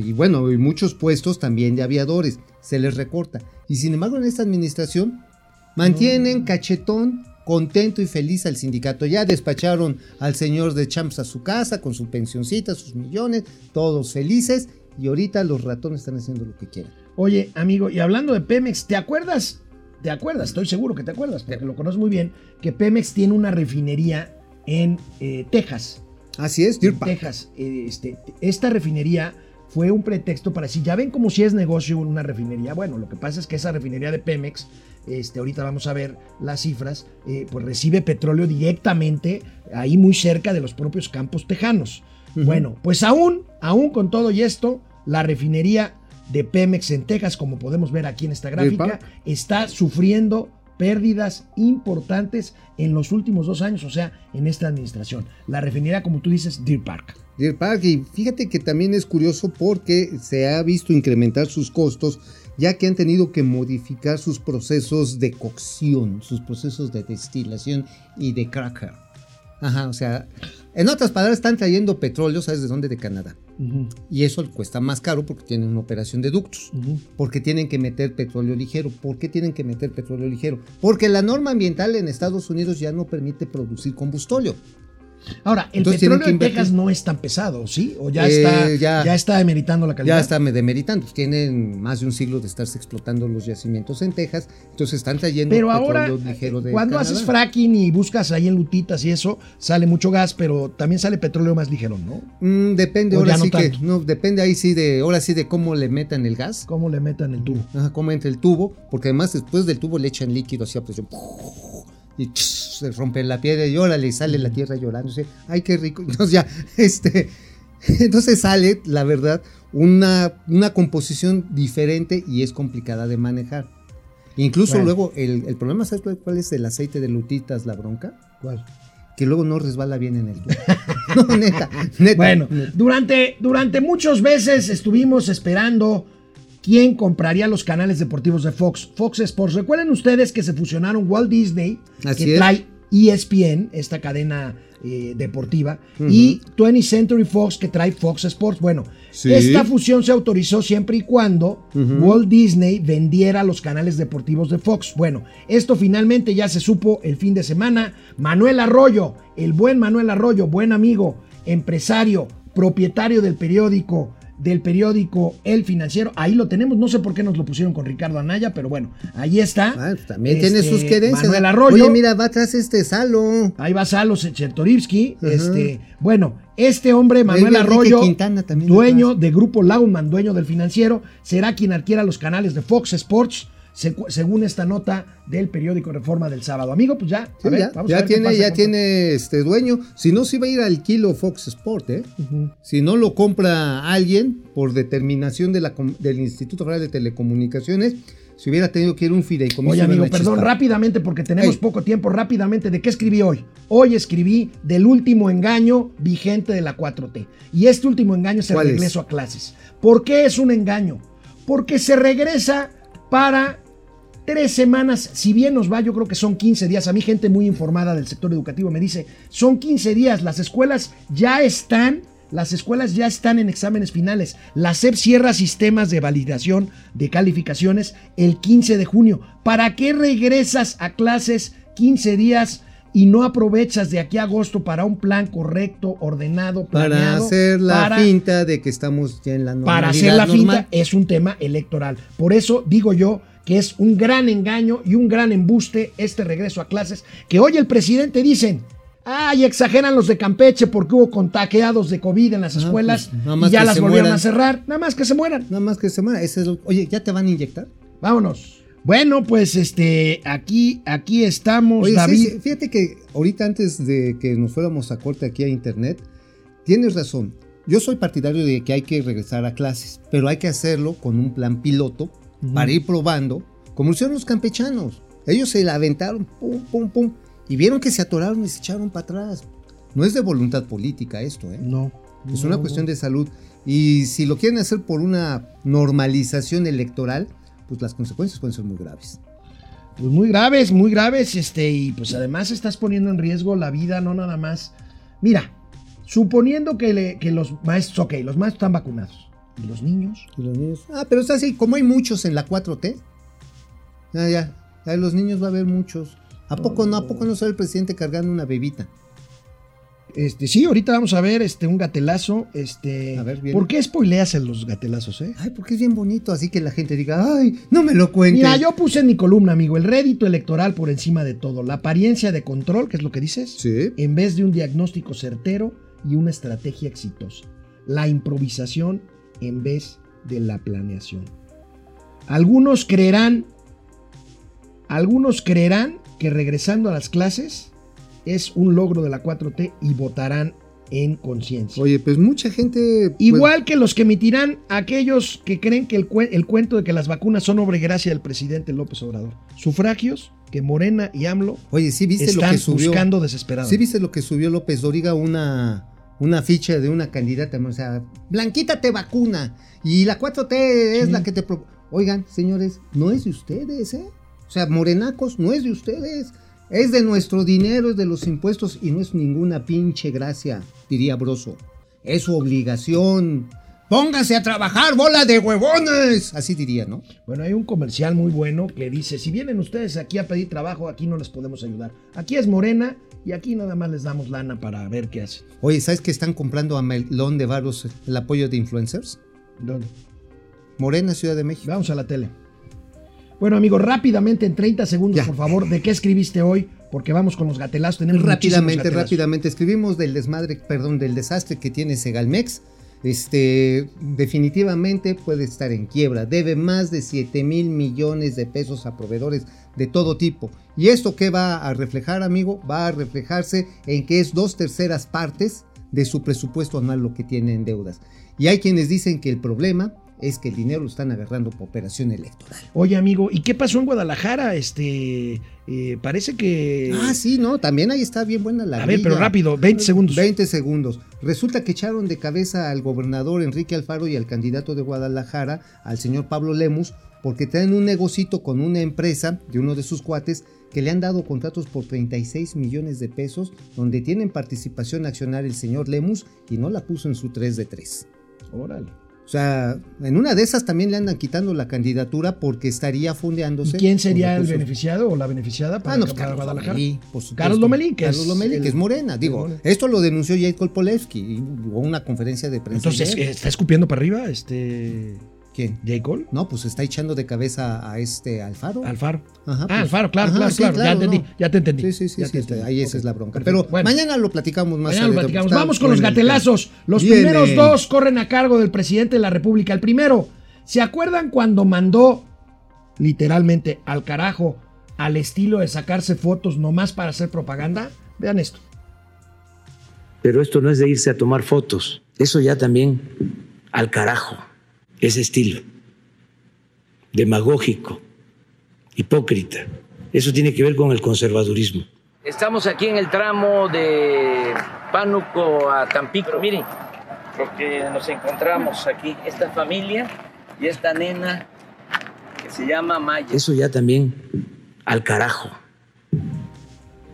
Y bueno, y muchos puestos también de aviadores, se les recorta. Y sin embargo, en esta administración mantienen cachetón, contento y feliz al sindicato. Ya despacharon al señor de Champs a su casa con su pensioncita, sus millones, todos felices. Y ahorita los ratones están haciendo lo que quieran.
Oye, amigo, y hablando de Pemex, ¿te acuerdas? ¿Te acuerdas? Estoy seguro que te acuerdas, porque lo conoces muy bien, que Pemex tiene una refinería en eh, Texas.
Así es,
en. Texas. Eh, este, esta refinería fue un pretexto para decir, ya ven como si es negocio una refinería. Bueno, lo que pasa es que esa refinería de Pemex, este, ahorita vamos a ver las cifras, eh, pues recibe petróleo directamente ahí muy cerca de los propios campos tejanos. Bueno, pues aún, aún con todo y esto, la refinería de Pemex en Texas, como podemos ver aquí en esta gráfica, está sufriendo pérdidas importantes en los últimos dos años, o sea, en esta administración. La refinería, como tú dices, Deer Park.
Deer Park. Y fíjate que también es curioso porque se ha visto incrementar sus costos, ya que han tenido que modificar sus procesos de cocción, sus procesos de destilación y de cracker. Ajá, o sea, en otras palabras, están trayendo petróleo, ¿sabes de dónde? De Canadá. Y eso cuesta más caro porque tienen una operación de ductos. Porque tienen que meter petróleo ligero. ¿Por qué tienen que meter petróleo ligero? Porque la norma ambiental en Estados Unidos ya no permite producir combustóleo.
Ahora, el
Entonces
petróleo en. Texas no es tan pesado, ¿sí? O ya,
Eh,
está,
ya.
ya. está demeritando la calidad.
Ya está demeritando. Tienen más de un siglo de estarse explotando los yacimientos en Texas. Entonces están trayendo
Pero ahora,
petróleo ligero de
cuando
Canadá.
haces fracking y buscas ahí en lutitas y eso, sale mucho gas, pero también sale petróleo más ligero, ¿no?
Mm, depende,
O
ahora
no
sí que. No, depende ahí sí de. Ahora sí de cómo le metan el gas.
¿Cómo le metan el tubo?
Ajá, cómo entra el tubo. Porque además después del tubo le echan líquido así a presión. Y se rompe la piedra y órale, y sale la tierra llorando. Ay, qué rico. Entonces ya, este. Entonces sale, la verdad, una, una composición diferente y es complicada de manejar. Incluso
Bueno.
luego, el, el problema, ¿sabes cuál- cuál es el aceite de lutitas, la bronca?
¿Cuál?
Que luego no resbala bien en el no, neta, neta.
Bueno,
neta.
durante, durante muchos meses estuvimos esperando quién compraría los canales deportivos de Fox. Fox Sports. Recuerden ustedes que se fusionaron Walt Disney,
Así
que
es.
trae ESPN, esta cadena eh, deportiva, y 20th Century Fox que trae Fox Sports. Bueno,
Sí.
esta fusión se autorizó siempre y cuando. Walt Disney vendiera los canales deportivos de Fox. Bueno, esto finalmente ya se supo el fin de semana. Manuel Arroyo, el buen Manuel Arroyo, buen amigo, empresario, propietario del periódico del periódico El Financiero. Ahí lo tenemos, no sé por qué nos lo pusieron con Ricardo Anaya, pero bueno, ahí está.
Ah, pues también tiene
Este,
sus querencias.
Manuel Arroyo.
Oye, mira, va atrás este Salo.
Ahí va Salos Chertorivsky.
Ajá.
Este, bueno, este hombre, Manuel Arroyo, dueño de Grupo Lauman, dueño del financiero, será quien adquiera los canales de Fox Sports, según esta nota del periódico Reforma del sábado. Amigo, pues ya, a
Sí,
ver,
ya
vamos a ver
tiene, ya tiene este dueño. Si no, se iba a ir al kilo Fox Sport, ¿eh? Si no lo compra alguien por determinación de la, del Instituto Federal de Telecomunicaciones, si hubiera tenido que ir un fideicomiso.
Oye, amigo, perdón,
chistar.
rápidamente, porque tenemos
Ey.
poco tiempo, rápidamente, ¿de qué escribí hoy? Hoy escribí del último engaño vigente de la 4T. Y este último engaño es el regreso a clases. ¿Por qué es un engaño? Porque se regresa para tres semanas, si bien nos va, yo creo que son 15 días. A mí gente muy informada del sector educativo me dice, son 15 días, las escuelas ya están, las escuelas ya están en exámenes finales. La SEP cierra sistemas de validación de calificaciones el 15 de junio. ¿Para qué regresas a clases 15 días? Y no aprovechas de aquí a agosto para un plan correcto, ordenado,
Para
planeado,
hacer la
para-
finta de que estamos ya en la normalidad
para hacer la
normal.
finta es un tema electoral. Por eso digo yo que es un gran engaño y un gran embuste este regreso a clases, que hoy el presidente dicen, ay, exageran los de Campeche porque hubo contagiados de COVID en las
Ah,
escuelas
pues, nada más
y ya
que
las
se
volvieron
mueran.
a cerrar, nada más que se mueran.
Nada más que. Ese es lo- Oye, ¿ya te van a inyectar?
Vámonos. Bueno, pues este, aquí, aquí estamos,
Oye, sí,
David.
sí, fíjate que ahorita antes de que nos fuéramos a corte aquí a internet, tienes razón. Yo soy partidario de que hay que regresar a clases, pero hay que hacerlo con un plan piloto para ir probando, como lo hicieron los campechanos. Ellos se la aventaron, pum, pum, pum, y vieron que se atoraron y se echaron para atrás. No es de voluntad política esto, ¿eh?
No.
Es
no,
una
no.
cuestión de salud. Y si lo quieren hacer por una normalización electoral, pues las consecuencias pueden ser muy graves.
Pues muy graves, muy graves, este, y pues además estás poniendo en riesgo la vida, no nada más. Mira, suponiendo que, le- que los maestros, ok, los maestros están vacunados, ¿y los niños?
Y los niños, ah, pero es así, como hay muchos en la 4T, ya, ya, ya los niños va a haber muchos. ¿A poco no? ¿A poco no sale el presidente cargando una bebita?
Este, sí, ahorita vamos a ver este, un gatelazo, este,
A ver, viene.
¿por qué spoileas en los gatelazos, eh?
Ay, porque es bien bonito, así que la gente diga, ay, no me lo cuentes.
Mira, yo puse en mi columna, amigo, el rédito electoral por encima de todo, la apariencia de control, que es lo que dices,
Sí.
en vez de un diagnóstico certero y una estrategia exitosa. La improvisación en vez de la planeación. Algunos creerán, algunos creerán que regresando a las clases es un logro de la 4T y votarán en conciencia.
Oye, pues mucha gente...
Igual que los que emitirán aquellos que creen que el, cue- el cuento de que las vacunas son obra y gracia del presidente López Obrador. Sufragios que Morena y AMLO
oye, sí viste lo
están
que subió.
buscando desesperados.
Sí viste lo que subió López Doriga, una, una ficha de una candidata, o sea, Blanquita te vacuna y la 4T es la que te... pro- Oigan, señores, no es de ustedes, ¿eh? O sea, morenacos, no es de ustedes. Es de nuestro dinero, es de los impuestos y no es ninguna pinche gracia, diría Broso. Es su obligación. Póngase a trabajar, bola de huevones. Así diría, ¿no?
Bueno, hay un comercial muy bueno que dice, si vienen ustedes aquí a pedir trabajo, aquí no les podemos ayudar. Aquí es Morena y aquí nada más les damos lana para ver qué hacen.
Oye, ¿sabes que están comprando a Melón de Varos el apoyo de influencers?
¿Dónde?
Morena, Ciudad de México.
Vamos a la tele. Bueno, amigo, rápidamente, en 30 segundos,
Ya.
por favor, ¿de qué escribiste hoy? Porque vamos con los gatelazos. Tenemos
Rápidamente,
gatelazos.
rápidamente. Escribimos del desmadre, perdón, del desastre que tiene Segalmex. Este, definitivamente puede estar en quiebra. Debe más de 7 mil millones de pesos a proveedores de todo tipo. ¿Y esto qué va a reflejar, amigo? Va a reflejarse en que es dos terceras partes de su presupuesto anual lo que tiene en deudas. Y hay quienes dicen que el problema es que el dinero lo están agarrando por operación electoral.
Oye, amigo, ¿y qué pasó en Guadalajara? Este, eh, parece que...
Ah, sí, no, también ahí está bien buena la
A ver, pero rápido, 20 segundos.
20 segundos. Resulta que echaron de cabeza al gobernador Enrique Alfaro y al candidato de Guadalajara, al señor Pablo Lemus, porque traen un negocito con una empresa de uno de sus cuates que le han dado contratos por 36 millones de pesos, donde tienen participación accionaria el señor Lemus y no la puso en su 3 de 3.
Órale.
O sea, en una de esas también le andan quitando la candidatura porque estaría
¿Y
fondeándose.
quién sería el beneficiado o la beneficiada para,
Ah, no, pues Carlos
Guadalajara?
Lomelí, por supuesto.
Carlos Lomelí, que
Carlos Lomelí,
el-
que es morena. Digo, esto lo denunció Jade Kolpolevsky y hubo una conferencia de prensa.
Entonces. ¿está escupiendo para arriba este
¿Quién?
J. Cole?
No, pues está echando de cabeza a este Alfaro.
Alfaro.
Ajá,
ah,
pues.
Alfaro, claro,
Ajá,
claro,
sí,
claro. Ya entendí,
no.
ya te entendí.
Sí, sí, sí,
Ya
sí,
te entendí.
ahí esa es la bronca.
perfecto.
Pero
Bueno.
mañana lo platicamos más.
Mañana lo platicamos. Vamos con los gatelazos. Los
Viene.
primeros dos corren a cargo del presidente de la República. El primero, ¿se acuerdan cuando mandó literalmente al carajo al estilo de sacarse fotos nomás para hacer propaganda? Vean esto.
Pero esto no es de irse a tomar fotos. Eso ya también al carajo. Ese estilo. Demagógico. Hipócrita. Eso tiene que ver con el conservadurismo. Estamos aquí en el tramo de Pánuco a Tampico. Miren, porque nos encontramos aquí, esta familia y esta nena que se llama Maya. Eso ya también al carajo.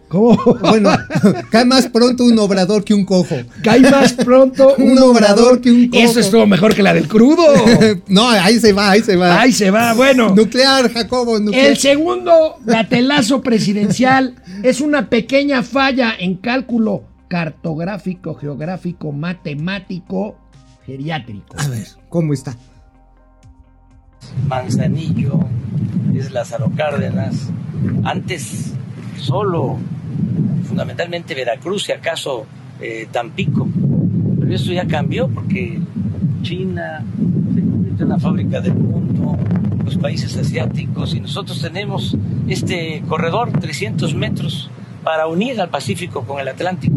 ¿Cómo?
Bueno, cae más pronto un obrador que un cojo.
Cae más pronto un,
Un
obrador
obrador que un cojo.
Eso estuvo mejor que la del crudo.
no, ahí se va, ahí se va.
Ahí se va, bueno.
Nuclear, Jacobo, nuclear.
El segundo gatelazo presidencial es una pequeña falla en cálculo cartográfico, geográfico, matemático, geriátrico.
A ver, ¿cómo está?
Manzanillo, es Lázaro Cárdenas. Antes solo, fundamentalmente Veracruz y acaso eh, Tampico. Pero eso ya cambió porque China se convirtió en la fábrica del mundo, los países asiáticos, y nosotros tenemos este corredor, 300 metros, para unir al Pacífico con el Atlántico.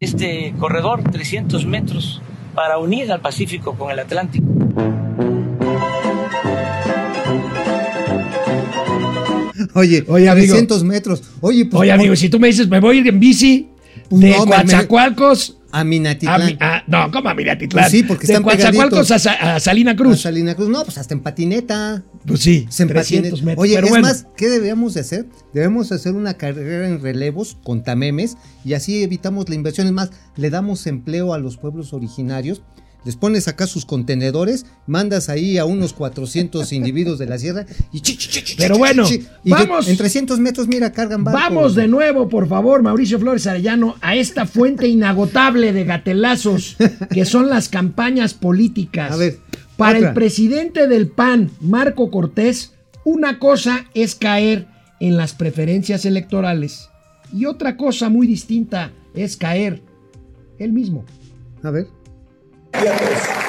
Este corredor, 300 metros, para unir al Pacífico con el Atlántico.
Oye,
Oye, amigo.
300 metros. Oye, pues.
Oye, amigo, si tú me dices, me voy a ir en bici de
No,
Coatzacoalcos
A
a,
Minatitlán.
mi- a- no, ¿cómo a Minatitlán?
Pues sí, porque
de
están
Coatzacoalcos a, a Salina
A
Cruz.
Salina Cruz. No, pues hasta en patineta.
Pues sí,
Se en
300
patineta.
metros.
Oye,
pero
es
bueno,
más, ¿qué debemos de hacer? Debemos hacer una carrera en relevos con tamemes y así evitamos la inversión. Es más, le damos empleo a los pueblos originarios. Les pones acá sus contenedores, mandas ahí a unos 400 individuos de la sierra y chi, chi, chi,
Pero bueno,
y de-
vamos.
en 300 metros, mira, cargan barcos.
Vamos de nuevo, por favor, Mauricio Flores Arellano, a esta fuente inagotable de gatelazos que son las campañas políticas.
A ver,
Para
otra.
el presidente del PAN, Marco Cortés, una cosa es caer en las preferencias electorales y otra cosa muy distinta es caer él mismo.
A ver. y a todos.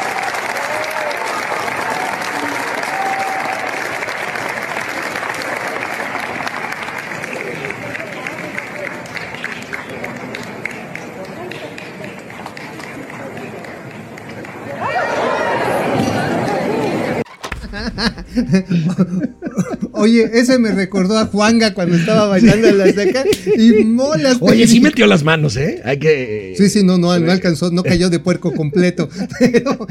Oye, ese me recordó a Juanga cuando estaba bailando en la seca y molas.
Oye, sí metió las manos, ¿eh? Hay que...
Sí, sí, no, no, no alcanzó, no cayó de puerco completo. Pero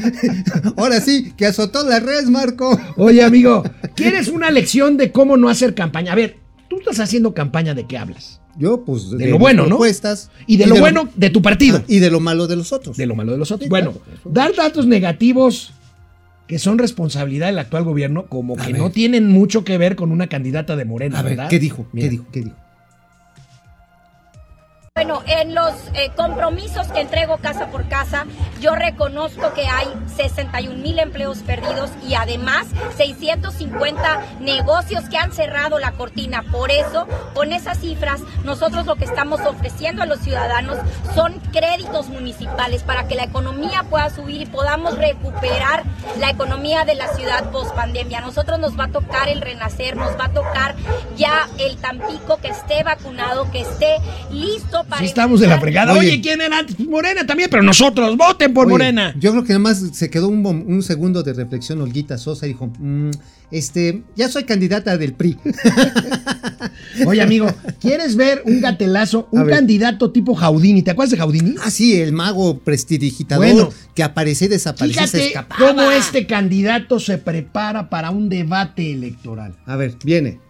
ahora sí, que azotó la res, Marco.
Oye, amigo, ¿quieres una lección de cómo no hacer campaña? A ver, tú estás haciendo campaña de qué hablas?
Yo, pues,
De lo bueno, ¿no?
propuestas,
Y de lo bueno de tu partido.
Ah, y de lo malo de los otros.
De lo malo de los otros.
Sí,
bueno,
claro, eso.
dar datos negativos que son responsabilidad del actual gobierno, como
A
que
ver.
no tienen mucho que ver con una candidata de Morena,
A ver,
¿verdad?
¿qué dijo?
Mira.
¿Qué dijo? ¿Qué dijo?
Bueno, en los eh, compromisos que entrego casa por casa, yo reconozco que hay 61 mil empleos perdidos y además 650 negocios que han cerrado la cortina. Por eso, con esas cifras, nosotros lo que estamos ofreciendo a los ciudadanos son créditos municipales para que la economía pueda subir y podamos recuperar la economía de la ciudad post pandemia. Nosotros nos va a tocar el renacer, nos va a tocar ya el Tampico que esté vacunado, que esté listo para
estamos de la fregada. Oye,
Oye.
¿quién era antes? Pues Morena también, pero nosotros, voten por
Oye,
Morena.
Yo creo que nada más se quedó un, segundo de reflexión Olguita Sosa y dijo, "Mm, este, ya soy candidata del PRI.
Oye, amigo, ¿quieres ver un gatelazo? Un candidato tipo Jaudini. ¿Te acuerdas de Jaudini?
ah, sí, el mago prestidigitador
Bueno.
que aparecía y desaparecía, se escapaba.
cómo este candidato se prepara para un debate electoral.
A ver, viene.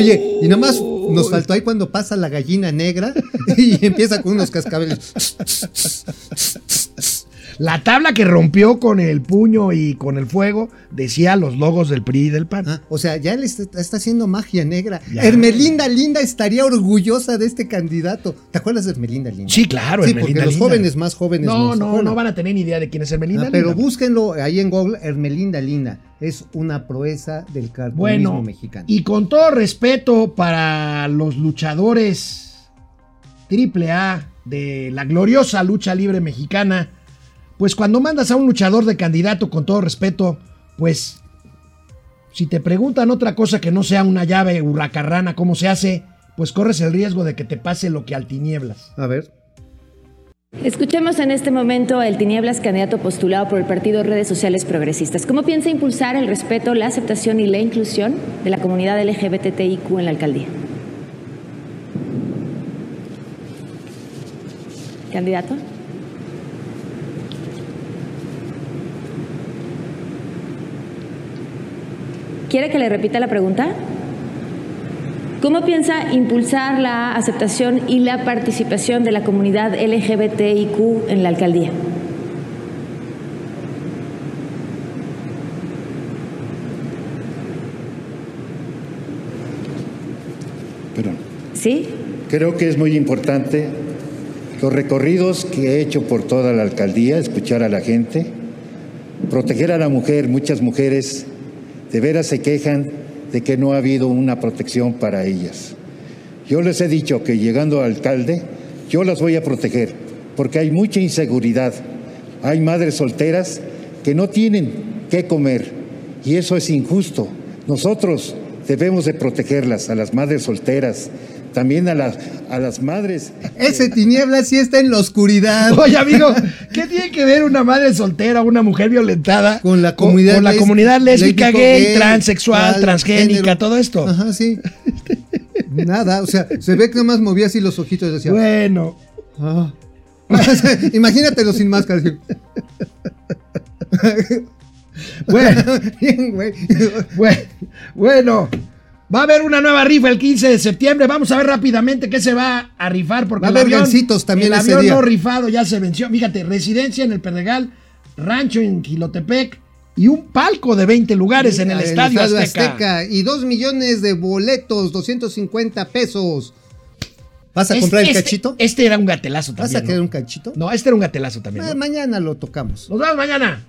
Oye, y nada más nos faltó ahí cuando pasa la gallina negra y empieza con unos cascabeles.
La tabla que rompió con el puño y con el fuego decía los logos del PRI y del PAN.
Ah, o sea, ya le está, está haciendo magia negra.
Ya.
Hermelinda Linda estaría orgullosa de este candidato. ¿Te acuerdas de Hermelinda Linda?
Sí, claro,
Sí,
Hermelinda
porque los jóvenes más jóvenes
No, no,
acuerdan.
no van a tener ni idea de quién es Hermelinda.
Ah, pero
Linda.
búsquenlo ahí en Google, Hermelinda Linda. Es una proeza del cartonismo
Bueno,
mexicano.
y con todo respeto para los luchadores triple A de la gloriosa lucha libre mexicana, pues cuando mandas a un luchador de candidato, con todo respeto, pues si te preguntan otra cosa que no sea una llave hurracarrana, cómo se hace, pues corres el riesgo de que te pase lo que al tinieblas.
A ver.
Escuchemos en este momento al Tinieblas, candidato postulado por el partido Redes Sociales Progresistas. ¿Cómo piensa impulsar el respeto, la aceptación y la inclusión de la comunidad LGBTIQ en la alcaldía? ¿Candidato? ¿Quiere que le repita la pregunta? ¿Cómo piensa impulsar la aceptación y la participación de la comunidad LGBTIQ en la alcaldía?
Perdón.
¿Sí?
Creo que es muy importante los recorridos que he hecho por toda la alcaldía, escuchar a la gente, proteger a la mujer. Muchas mujeres de veras se quejan de que no ha habido una protección para ellas. Yo les he dicho que llegando a alcalde, yo las voy a proteger, porque hay mucha inseguridad. Hay madres solteras que no tienen qué comer y eso es injusto. Nosotros debemos de protegerlas, a las madres solteras, también a las, a las madres.
Ese tiniebla sí está en la oscuridad.
Oye, amigo, ¿qué tiene que ver una madre soltera, una mujer violentada
Con la comunidad,
con la comunidad lésbica, gay, transexual,
trans-
transgénica,
género?
todo esto?
Ajá, sí. Nada, o sea, se ve que nada más movía así los ojitos y decía.
Bueno,
"Ah". Imagínatelo sin máscara.
bueno,
Bien, güey.
bueno, bueno. Va a haber una nueva rifa el 15 de septiembre. Vamos a ver rápidamente qué se va a rifar. Porque
Va a
el
haber
avión,
gancitos también
el
ese
avión
día.
no rifado ya se venció. Fíjate, residencia en el Pedregal, rancho en Quilotepec y un palco de 20 lugares en el Estadio, Azteca.
Y dos millones de boletos, 250 pesos. ¿Vas a comprar el
este-
quechito?
Este era un gatelazo
¿Vas
también.
a querer
¿no?
un cachito?
No, este era un gatelazo también.
Ah,
¿no?
mañana lo tocamos.
Nos vemos mañana.